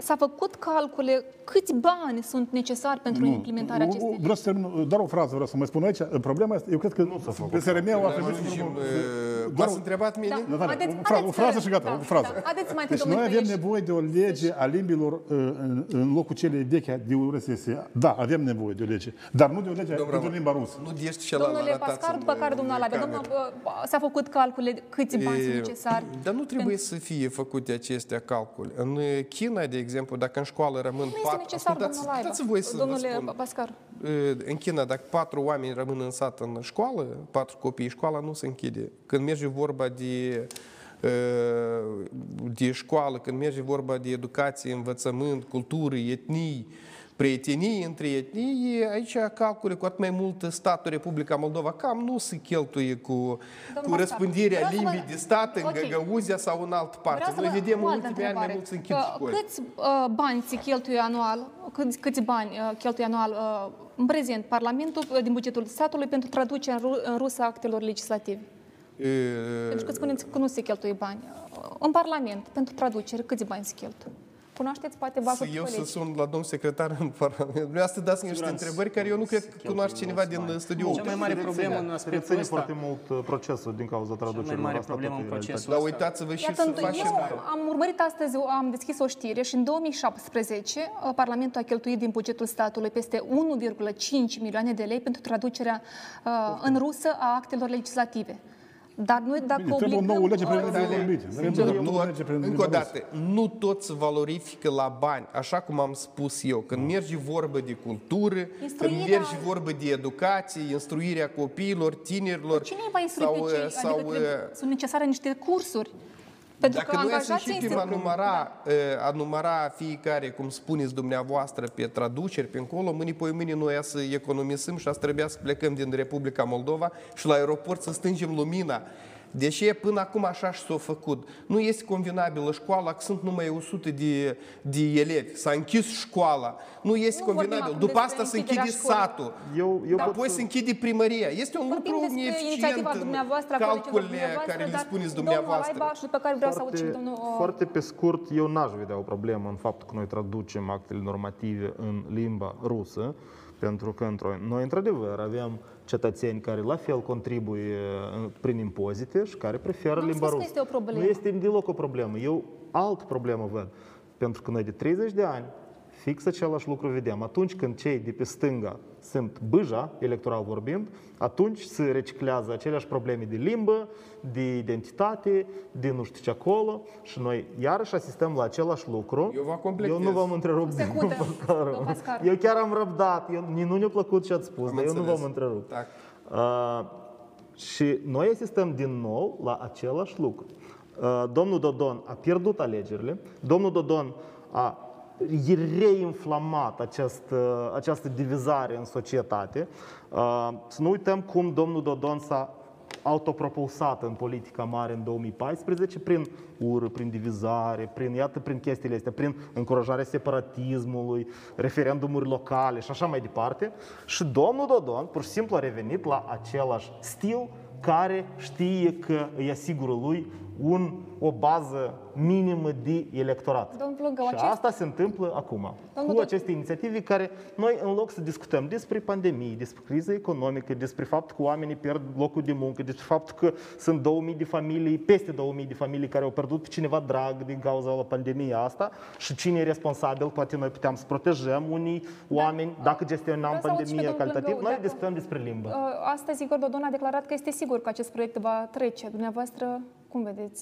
S-a făcut calcule câți bani sunt necesari pentru implementarea
Nu,
acestei legi?
Vreau să termin, doar o frază vreau să mai spun aici. Problema este, eu cred că PSRM-ul a trebuit să
Ajungem,
promoveze-
uh,
doar
M-ați
o-
întrebat mine?
Da.
Natalia,
Haideți-
o frază, o
haideți
frază
să-
și gata,
da,
o frază.
da. Haideți mai întâi,
deci noi
domnul
avem
Păieș.
nevoie de o lege a limbilor uh, în, în locul celei vechi de URSS. Da, avem nevoie de o lege, dar nu de o lege
Domnul
pentru
Roman,
limba rusă.
Nu ești celălalt
Domnule
arătați
Pascar,
în-
după care
în
domnul Alabia,
cameră.
domnul, uh, s-a făcut calcule câți bani sunt
E,
necesari.
Dar nu trebuie să fie făcute acestea calcule. În China, de exemplu, dacă în școală rămân
Nu este
patru...
necesar,
Ascultați-
domnul Laiba.
dați voi să vă
Domnule
spun.
Pascar.
În China, dacă patru oameni rămân în sat în școală, patru copii, școala nu se închide. Când merge vorba de de școală, când merge vorba de educație, învățământ, cultură, etnii, prietenii între etnii, aici calcule cu atât mai mult statul Republica Moldova cam nu se cheltuie cu, cu
Pascal,
răspândirea
vreau să vă-
limbii de stat în
Ok.
Găgăuzia sau în altă parte.
Vreau să
Noi
vă-
vedem
o
în
altă
ultimii ani mai
întrebare.
mult se închid
Uh,
școli.
Câți uh, bani se cheltuie anual, câți, câți bani uh, cheltuie anual uh, în prezent Parlamentul uh, din bugetul statului pentru traducerea în, ru- în rusă a actelor legislative? Pentru că spuneți că nu se cheltuie bani. Uh, În Parlament, pentru traducere, câți bani se cheltuie? Cunoașteți, poate, vă
Să
ajută
eu să
colegi.
sun la domnul secretar în Parlament. Dumneavoastră dați niște întrebări care eu nu cred că cunoaște cineva din studio.
Cea mai mare problemă în aspectul
Reține
ăsta,
foarte mult uh, procesul din cauza traducerii.
mare
Asta
problemă
tot
în
e realitatea.
procesul
Dar
ăsta.
uitați-vă și
Iată,
să
eu
facem...
am urmărit astăzi, am deschis o știre și în 2017 uh, Parlamentul a cheltuit din bugetul statului peste 1,5 milioane de lei pentru traducerea uh, în rusă a actelor legislative. Dar nu dacă
Bine, trebuie o nouă lege
obligăm-
privind
uh,
vorbit.
Nu
Trebuie o
tot-
nouă lege privind
Încă o
limba
dată, nu toți valorifică la bani, așa cum am spus eu. Când merge vorba de cultură, când
Instruirea-
merge vorba de educație, instruirea copiilor, tinerilor.
Cine îi va instrui
sau,
pe cei?
uh, sau,
adică trebuie,
uh,
sunt necesare niște cursuri. Pentru
Dacă
că
noi să
angajații
începem a
este-
număra, a număra fiecare, cum spuneți dumneavoastră, pe traduceri, pe încolo, mâine pe mâine noi să economisim și să trebuia să plecăm din Republica Moldova și la aeroport să stingem lumina. Deși până acum așa și s-a făcut. Nu este convenabilă școala, că sunt numai 100 de, de elevi. S-a închis școala. Nu este
Nu vorbim
convenabil.
acum
După
despre
asta se
închiderea
închide
școlii.
satul.
Eu, eu pot
Apoi
să-
se închide primăria. Este un
Vorbim
lucru
despre
neeficient
inițiativa
în
dumneavoastră, a colegilor
calculele
dumneavoastră,
care le
dar
spuneți
domnul
dumneavoastră.
Alaiba și după care vreau să aud și
Foarte,
domnul... uh,
foarte pe scurt, eu n-aș vedea o problemă în faptul că noi traducem actele normative în limba rusă, pentru că într- noi, într-adevăr, avem cetățeni care la fel contribuie uh, prin impozite și care preferă
N-am
limba
spus că
rusă.
este o problemă.
Nu este deloc o problemă. Eu alt problemă văd. Pentru că noi de 30 de ani fix același lucru vedem. Atunci când cei de pe stânga sunt bâja, electoral vorbind, atunci se reciclează aceleași probleme de limbă, de identitate, de nu știu ce acolo și noi iarăși asistăm la același lucru.
Eu vă completez.
Eu nu v-am întrerupt.
Secundă,
domnul Pascaru.
domnul Pascaru.
Eu chiar am răbdat. Eu, nu ne-a plăcut ce ați spus,
Am
dar eu nu
înțeles.
v-am întrerupt.
Tak.
Uh, și noi asistăm din nou la același lucru. Uh, domnul Dodon a pierdut alegerile, domnul Dodon a reinflamat această, această divizare în societate. Uh, să nu uităm cum domnul Dodon s-a autopropulsat în politica mare în 2014 prin ură, prin divizare, prin, iată, prin chestiile astea, prin încurajarea separatismului, referendumuri locale și așa mai departe. Și domnul Dodon pur și simplu a revenit la același stil care știe că îi asigură lui un, o bază minimă de electorat.
Domnul Plângău,
și
acest-
asta se întâmplă acum,
Domnul
cu
Dod-
aceste inițiative care noi, în loc să discutăm despre pandemie, despre criză economică, despre faptul că oamenii pierd locul de muncă, despre faptul că sunt 2000 de familii, peste 2000 de familii care au pierdut pe cineva drag din cauza la pandemia asta și cine e responsabil, poate noi puteam să protejăm unii oameni dacă gestionam
Vreau să aud și pe
pandemia
domnul
calitativ.
Plângău,
Noi
dacă-
discutăm despre limbă.
Uh, Astăzi Igor Dodon a declarat că este sigur că acest proiect va trece. Dumneavoastră, cum vedeți?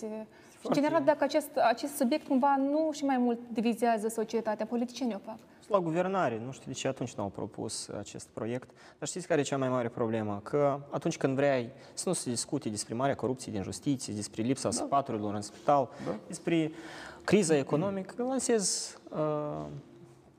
Și, în general, dacă acest, acest subiect cumva nu și mai mult divizează societatea, politicienii o fac.
La guvernare, nu știu de ce atunci nu au propus acest proiect, dar știți care e cea mai mare problemă? Că atunci când vrei să nu se discute despre marea corupție din justiție, despre lipsa sfaturilor în spital, despre criza economică, lansez uh,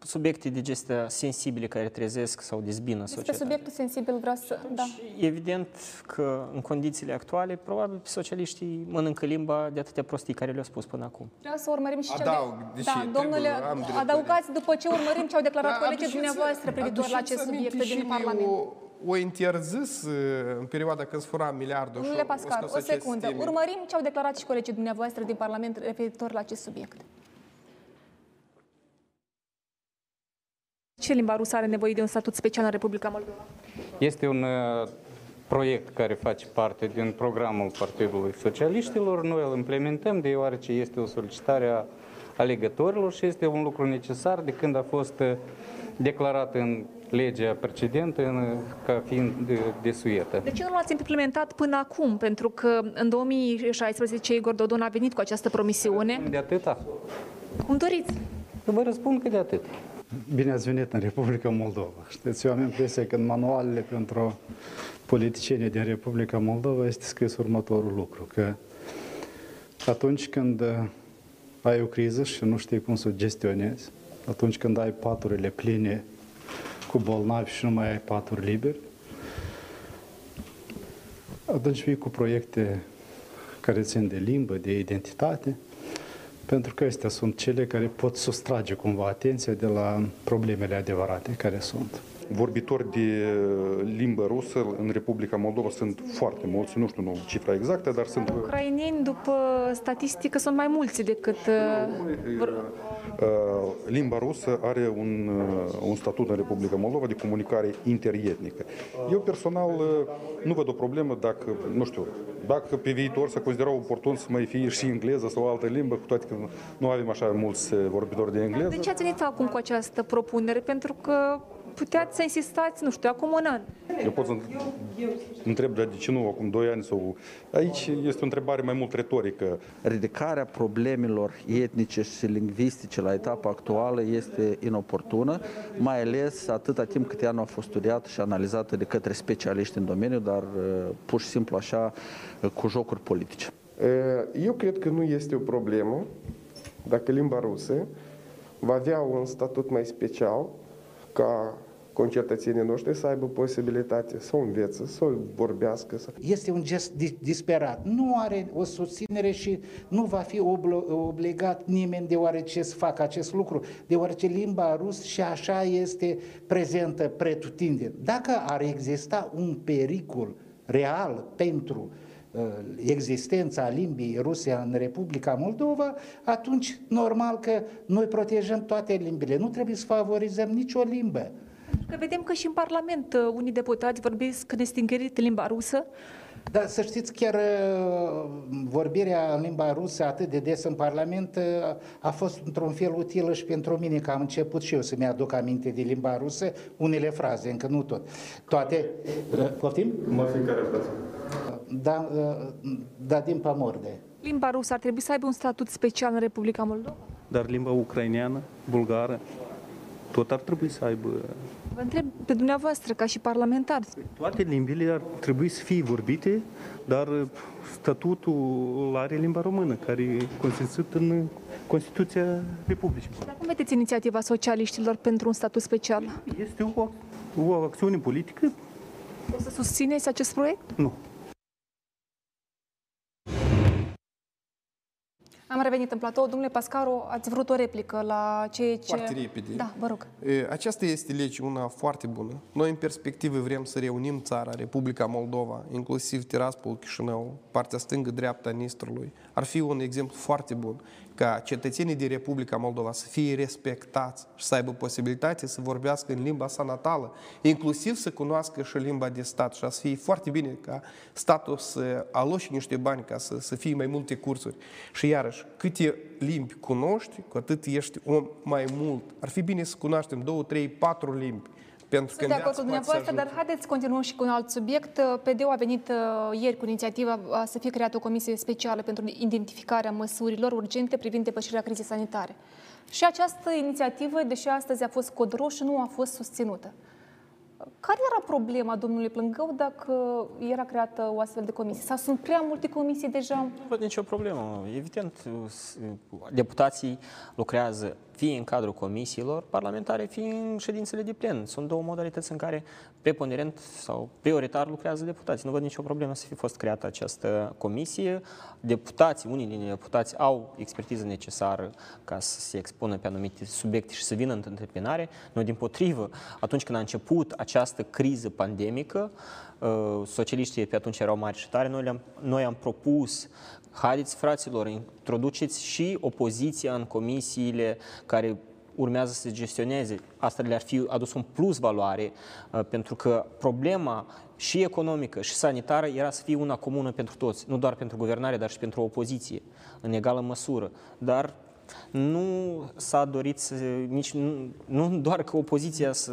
subiecte de gestea sensibile care trezesc sau dezbină
Despre
societatea.
subiectul sensibil vreau să... Da.
Evident că în condițiile actuale, probabil socialiștii mănâncă limba de atâtea prostii care le-au spus până acum.
Vreau să urmărim și
Adaug,
ce...
deși
da,
trebuie,
domnule,
am dreptate.
adăugați după ce urmărim ce au declarat
Da,
colegii
aduceți-
dumneavoastră privitor la
aduceți
acest
aminte
subiect
și
din
mie
Parlament.
O, o interzis uh, în perioada când se fura miliardul. și
Domnule
o-
Pascar,
scos
o
acest
secundă.
teme.
Urmărim ce au declarat și colegii dumneavoastră din Parlament referitor la acest subiect. Ce limba rusă are nevoie de un statut special în Republica Moldova?
Este un uh, proiect care face parte din programul Partidului Socialiștilor. Noi îl implementăm deoarece este o solicitare a alegătorilor și este un lucru necesar de când a fost uh, declarat în legea precedentă în, ca fiind de, desuietă.
De ce nu l-ați implementat până acum? Pentru că în 2016 Igor Dodon a venit cu această promisiune.
De atâta.
Cum doriți?
Vă răspund că de atât.
Bine ați venit în Republica Moldova. Știți, eu am impresia că în manualele pentru politicienii din Republica Moldova este scris următorul lucru, că atunci când uh, ai o criză și nu știi cum să o gestionezi, atunci când ai paturile pline cu bolnavi și nu mai ai paturi liberi, atunci vii cu proiecte care țin de limbă, de identitate, pentru că astea sunt cele care pot sustrage cumva atenția de la problemele adevărate care sunt.
Vorbitori de limbă rusă în Republica Moldova sunt foarte mulți, nu știu nu, cifra exactă, dar sunt...
Ucraineni, după statistică, sunt mai mulți decât... uh, vor-
Uh, Limba rusă are un, uh, un statut în Republica Moldova de comunicare interietnică. Eu personal uh, nu văd o problemă dacă, nu știu, dacă pe viitor se considera oportun să mai fie și engleză sau o altă limbă, cu toate că nu avem așa mulți uh, vorbitori de engleză.
De ce ați venit acum cu această propunere? Pentru că puteați să insistați, nu știu, acum un an.
Eu pot să întreb de ce nu acum 2 ani sau... Aici este o întrebare mai mult retorică.
Ridicarea problemelor etnice și lingvistice la etapa actuală este inoportună, mai ales atâta timp cât ea nu a fost studiată și analizată de către specialiști în domeniu, dar uh, pur și simplu așa cu jocuri politice.
Eu cred că nu este o problemă dacă limba rusă va avea un statut mai special ca concetățenii noștri să aibă posibilitate să o învețe, să o vorbească. Să...
Este un gest disperat. Nu are o susținere și nu va fi obligat nimeni deoarece să facă acest lucru, deoarece limba rus și așa este prezentă pretutindeni. Dacă ar exista un pericol real pentru uh, existența limbii ruse în Republica Moldova, atunci normal că noi protejăm toate limbile. Nu trebuie să favorizăm nicio limbă.
Că vedem că și în Parlament uh, unii deputați vorbesc nestingerit limba rusă.
Da, să știți, chiar uh, vorbirea în limba rusă atât de des în Parlament uh, a fost într-un fel utilă și pentru mine, că am început și eu să-mi aduc aminte de limba rusă, unele fraze, încă nu tot. Toate... Poftim?
Mă fiecare frate.
Da, da, din pamorde.
Limba rusă ar trebui să aibă un statut special în Republica Moldova?
Dar limba ucraineană, bulgară, tot ar trebui să aibă...
Vă întreb pe dumneavoastră, ca și parlamentar.
Toate limbile ar trebui să fie vorbite, dar statutul are limba română, care e consfințit în Constituția Republicii.
Dar cum vedeți inițiativa socialiștilor pentru un statut special?
Este o, o acțiune politică.
O să susțineți acest proiect?
Nu.
Am revenit în platou. Domnule Pascaru, ați vrut o replică la ceea ce...
Foarte repede.
Da, vă rog.
Aceasta este lege una foarte bună. Noi, în perspectivă, vrem să reunim țara, Republica Moldova, inclusiv Tiraspol, Chișinău, partea stângă-dreapta Nistrului. Ar fi un exemplu foarte bun ca cetățenii din Republica Moldova să fie respectați și să aibă posibilitate să vorbească în limba sa natală, inclusiv să cunoască și limba de stat și să fie foarte bine ca statul să aloși niște bani ca să, să fie mai multe cursuri. Și iarăși, câte limbi cunoști, cu atât ești om mai mult. Ar fi bine să cunoaștem două, trei, patru limbi pentru
Sunt de acord cu dumneavoastră, dar haideți să continuăm și cu un alt subiect. PD-ul a venit uh, ieri cu inițiativa uh, să fie creată o comisie specială pentru identificarea măsurilor urgente privind depășirea crizei sanitare. Și această inițiativă, deși astăzi a fost cod roșu, nu a fost susținută. Care era problema domnului Plângău dacă era creată o astfel de comisie? Sau sunt prea multe comisii deja? Nu
văd nicio problemă. Evident, deputații lucrează fie în cadrul comisiilor parlamentare, fie în ședințele de plen. Sunt două modalități în care preponderent sau prioritar lucrează deputații. Nu văd nicio problemă să fi fost creată această comisie. Deputații, unii din deputați au expertiză necesară ca să se expună pe anumite subiecte și să vină în întâmpinare. Noi, din potrivă, atunci când a început această criză pandemică, uh, socialiștii pe atunci erau mari și tare, noi, le-am, noi am propus Haideți, fraților, introduceți și opoziția în comisiile care urmează să gestioneze. Asta le-ar fi adus un plus valoare, uh, pentru că problema și economică și sanitară era să fie una comună pentru toți, nu doar pentru guvernare, dar și pentru opoziție, în egală măsură. Dar nu s-a dorit să, nici, nu, nu doar că opoziția să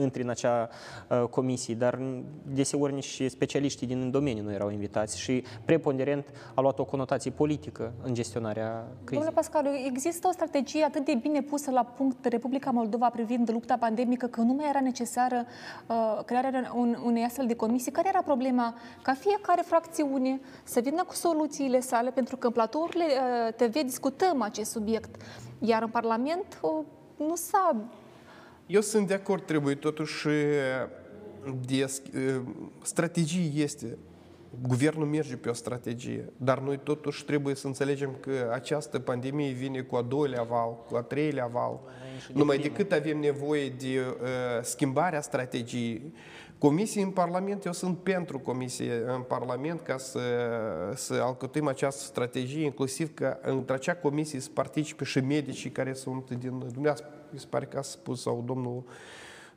intre în acea uh, comisie, dar deseori nici specialiștii din domeniu nu erau invitați și preponderent a luat o conotație politică în gestionarea crizei.
Domnule Pascal, există o strategie atât de bine pusă la punct Republica Moldova privind lupta pandemică că nu mai era necesară uh, crearea un, unei astfel de comisii? Care era problema ca fiecare fracțiune să vină cu soluțiile sale? Pentru că în platourile uh, TV discutăm acest subiect subiect. Iar în Parlament nu s-a...
Eu sunt de acord, trebuie totuși de strategie este. Guvernul merge pe o strategie, dar noi totuși trebuie să înțelegem că această pandemie vine cu a doilea val, cu a treilea val. Numai decât avem nevoie de uh, schimbarea strategiei, Comisii în Parlament, eu sunt pentru comisie în Parlament ca să, să alcătuim această strategie, inclusiv că între acea comisie să participe și medicii care sunt din dumneavoastră, mi se pare că a spus, sau domnul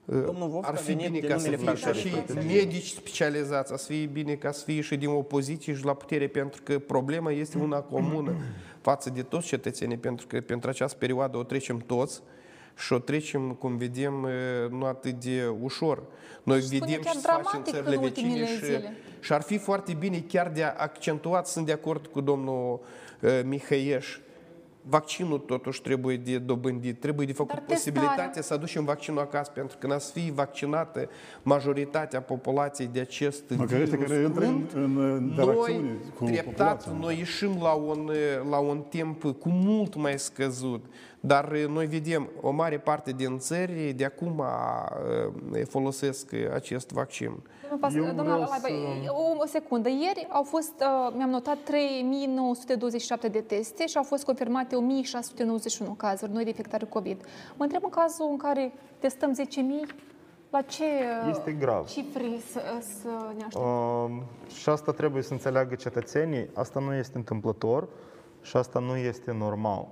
Domnul Vov
ar fi bine ca să fie și medici specializați, să fie bine ca să fie și din opoziție și la putere, pentru că problema este una comună față de toți cetățenii, pentru că pentru această perioadă o trecem toți și o trecem, cum vedem, nu atât de ușor. Noi
Spune
vedem
chiar
ce se face în
dramatic
țările
în
vecine
ultimile
și,
zile.
și ar fi foarte bine chiar de accentuat, sunt de acord cu domnul uh, Mihăieș, Vaccinul totuși trebuie de dobândit, trebuie de făcut
Dar
posibilitatea
testarea?
să aducem vaccinul acasă, pentru că n să fie vaccinată majoritatea populației de acest
Mă, că ăștia
virus.
care intră în, în interacțiune
Noi,
cu
treptat,
populația.
noi ieșim la un, la un timp cu mult mai scăzut, dar noi vedem o mare parte din țări de acum uh, folosesc acest vaccin.
Domnul Pas-
Eu
Doamna
vreau
Laiba,
să-
o, o secundă. Ieri au fost, uh, mi-am notat 3927 de teste și au fost confirmate 1691 cazuri noi de infectare COVID. Mă întreb în cazul în care testăm 10.000, la ce uh,
Este grav.
cifre să, să ne așteptăm?
Uh, și asta trebuie să înțeleagă cetățenii, asta nu este întâmplător și asta nu este normal.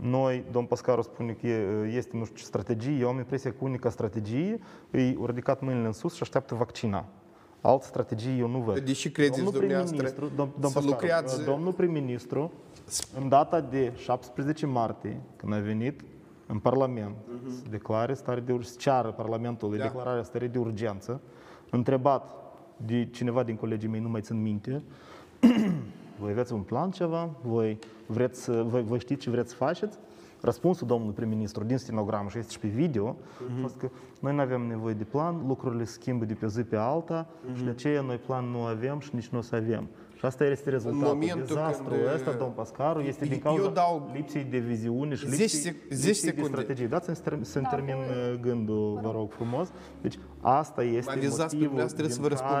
Noi, domnul Pascaru spune că e- este, nu știu ce strategie, eu am impresia că unica strategie e au ridicat mâinile în sus și așteaptă vaccina. Altă strategie eu nu văd.
De ce credeți
domnul
dumneavoastră
prim-ministru, dom, domn
să
Pascaru,
lucrează-
domnul prim-ministru, în data de 17 martie, când a venit în Parlament să declare stare de urgență, să ceară Parlamentului
Da.
declararea stării de urgență, întrebat de cineva din colegii mei, nu mai țin minte, voi aveți un plan ceva? Voi, vreți, să- voi, voi știți ce vreți să faceți? Răspunsul domnului prim-ministru din stenogramă și este și pe video, a fost că noi nu avem nevoie de plan, lucrurile se schimbă de pe zi pe alta și de aceea noi plan nu avem și nici nu o să avem. Și asta este rezultatul.
momentul
Dezastrul
când,
ăsta, domn Pascaru, este din cauza
eu dau
lipsei de viziune și
10
lipsei,
sec- 10
lipsei de
secunde.
strategie. Dați-mi să term- să-mi
Da,
termin
voi-
uh, gândul, vă rog frumos. Deci asta este
Mă avizați pe
motivul
dumneavoastră, trebuie
din
să vă răspund.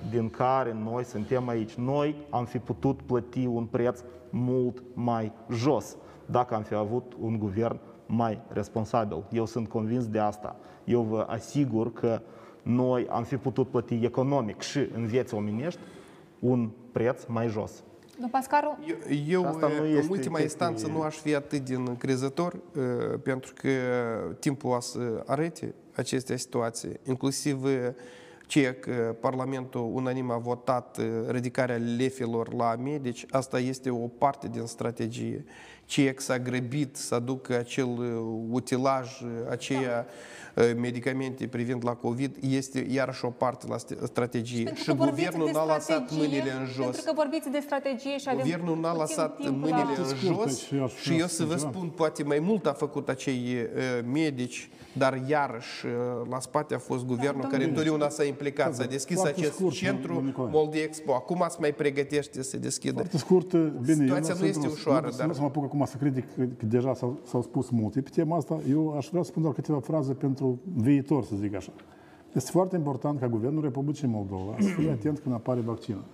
Care, din care noi suntem aici. Noi am fi putut plăti un preț mult mai jos dacă am fi avut un guvern mai responsabil. Eu sunt convins de asta. Eu vă asigur că noi am fi putut plăti economic și în vieți omenești un preț mai jos.
Domnul Pascaru,
Eu, eu
Asta nu
în
este
ultima
chestie-
instanță nu aș fi atât din încrezător, uh, pentru că timpul o să arate aceste situații, inclusiv uh, ceea că Parlamentul unanim a votat uh, ridicarea lefilor la medici, asta este o parte din strategie. Ceea că s-a grăbit să aducă acel uh, utilaj, uh, aceia uh, medicamente privind la COVID, este iarăși o parte la st- strategie.
pentru
Și
că vorbiți
guvernul
de
n-a lăsat
strategie,
mâinile în jos.
Pentru că vorbiți de strategie și avem
Guvernul n-a
puțin
lăsat
timp
mâinile
la...
în
scurtă
jos
și eu aș
și
vrea
eu
să
să vă
ceva.
spun, poate mai mult a făcut acei uh, medici, dar iarăși uh, la spate a fost guvernul care întotdeauna s-a implicat, s-a deschis
Foarte
acest
scurt,
centru
domnul Nicolae.
Molde Expo. Acum se mai pregătește să deschidă.
Foarte scurt, bine,
Situația
eu
nu este
sunt-
ușoară,
nu,
dar-
Nu să mă apuc acum să critic, că deja s-au, s-au spus multe pe tema asta. Eu aș vrea să spun doar câteva fraze pentru viitor, să zic așa. Este foarte important ca Guvernul Republicii Moldova să fie atent când apare vaccinul.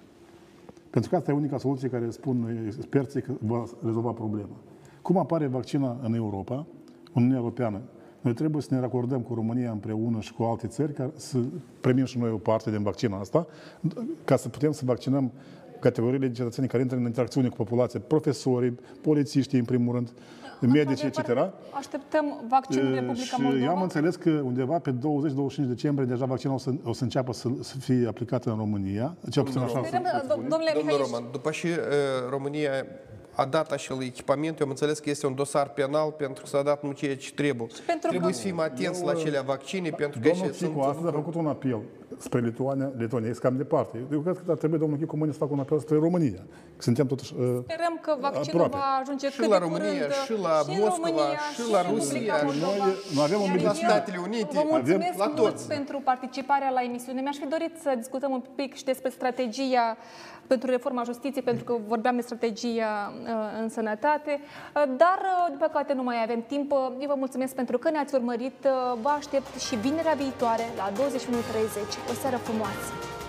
Pentru că asta e unica soluție care spun experții că va rezolva problema. Cum apare vaccina în Europa, Uniunea Europeană, noi trebuie să ne racordăm cu România împreună și cu alte țări ca să primim și noi o parte din vaccinul asta, ca să putem să vaccinăm categoriile de cetățeni care intră în interacțiune cu populația, profesorii, polițiștii, în primul rând, medici, etc.
Într-adevăr, Așteptăm vaccinul în Republica
Și eu am
Moldova.
înțeles că undeva pe 20-25 decembrie deja vaccinul o să, o să înceapă să, să fie aplicat în România. Cel puțin așa
Sperăm,
se- se
do-
spune.
domnule
Domnul
Mihai,
Roman, după și uh, România a dat acel echipament, eu am înțeles că este un dosar penal pentru că s-a dat nu ceea ce trebuie.
pentru
Trebuie
că-
să fim atenți la acele vaccine, pentru că
Domnul
și sunt...
Chicu astăzi a făcut un apel spre Lituania, Letonia, este cam departe. Eu cred că ar trebui domnul Chicu mâine să facă un apel spre România. Că suntem totuși uh,
Sperăm că vaccinul
aproape.
va ajunge
Și
cât
la
de
România,
curând
și la
în
Moscova,
România,
și
și
la
în Republica
Rusia.
Moldova.
Noi- noi avem o
Iar
medicină.
eu
Statele Unite.
Vă mulțumesc
La
mult
toți.
pentru participarea la emisiune. Mi-aș fi dorit să discutăm un pic și despre strategia pentru reforma justiției, pentru că vorbeam de strategia uh, în sănătate, Uh, dar, uh, din păcate, nu mai avem timp. Uh, Eu vă mulțumesc pentru că ne-ați urmărit. Uh, Vă aștept și vinerea viitoare la 21.30. O seară frumoasă!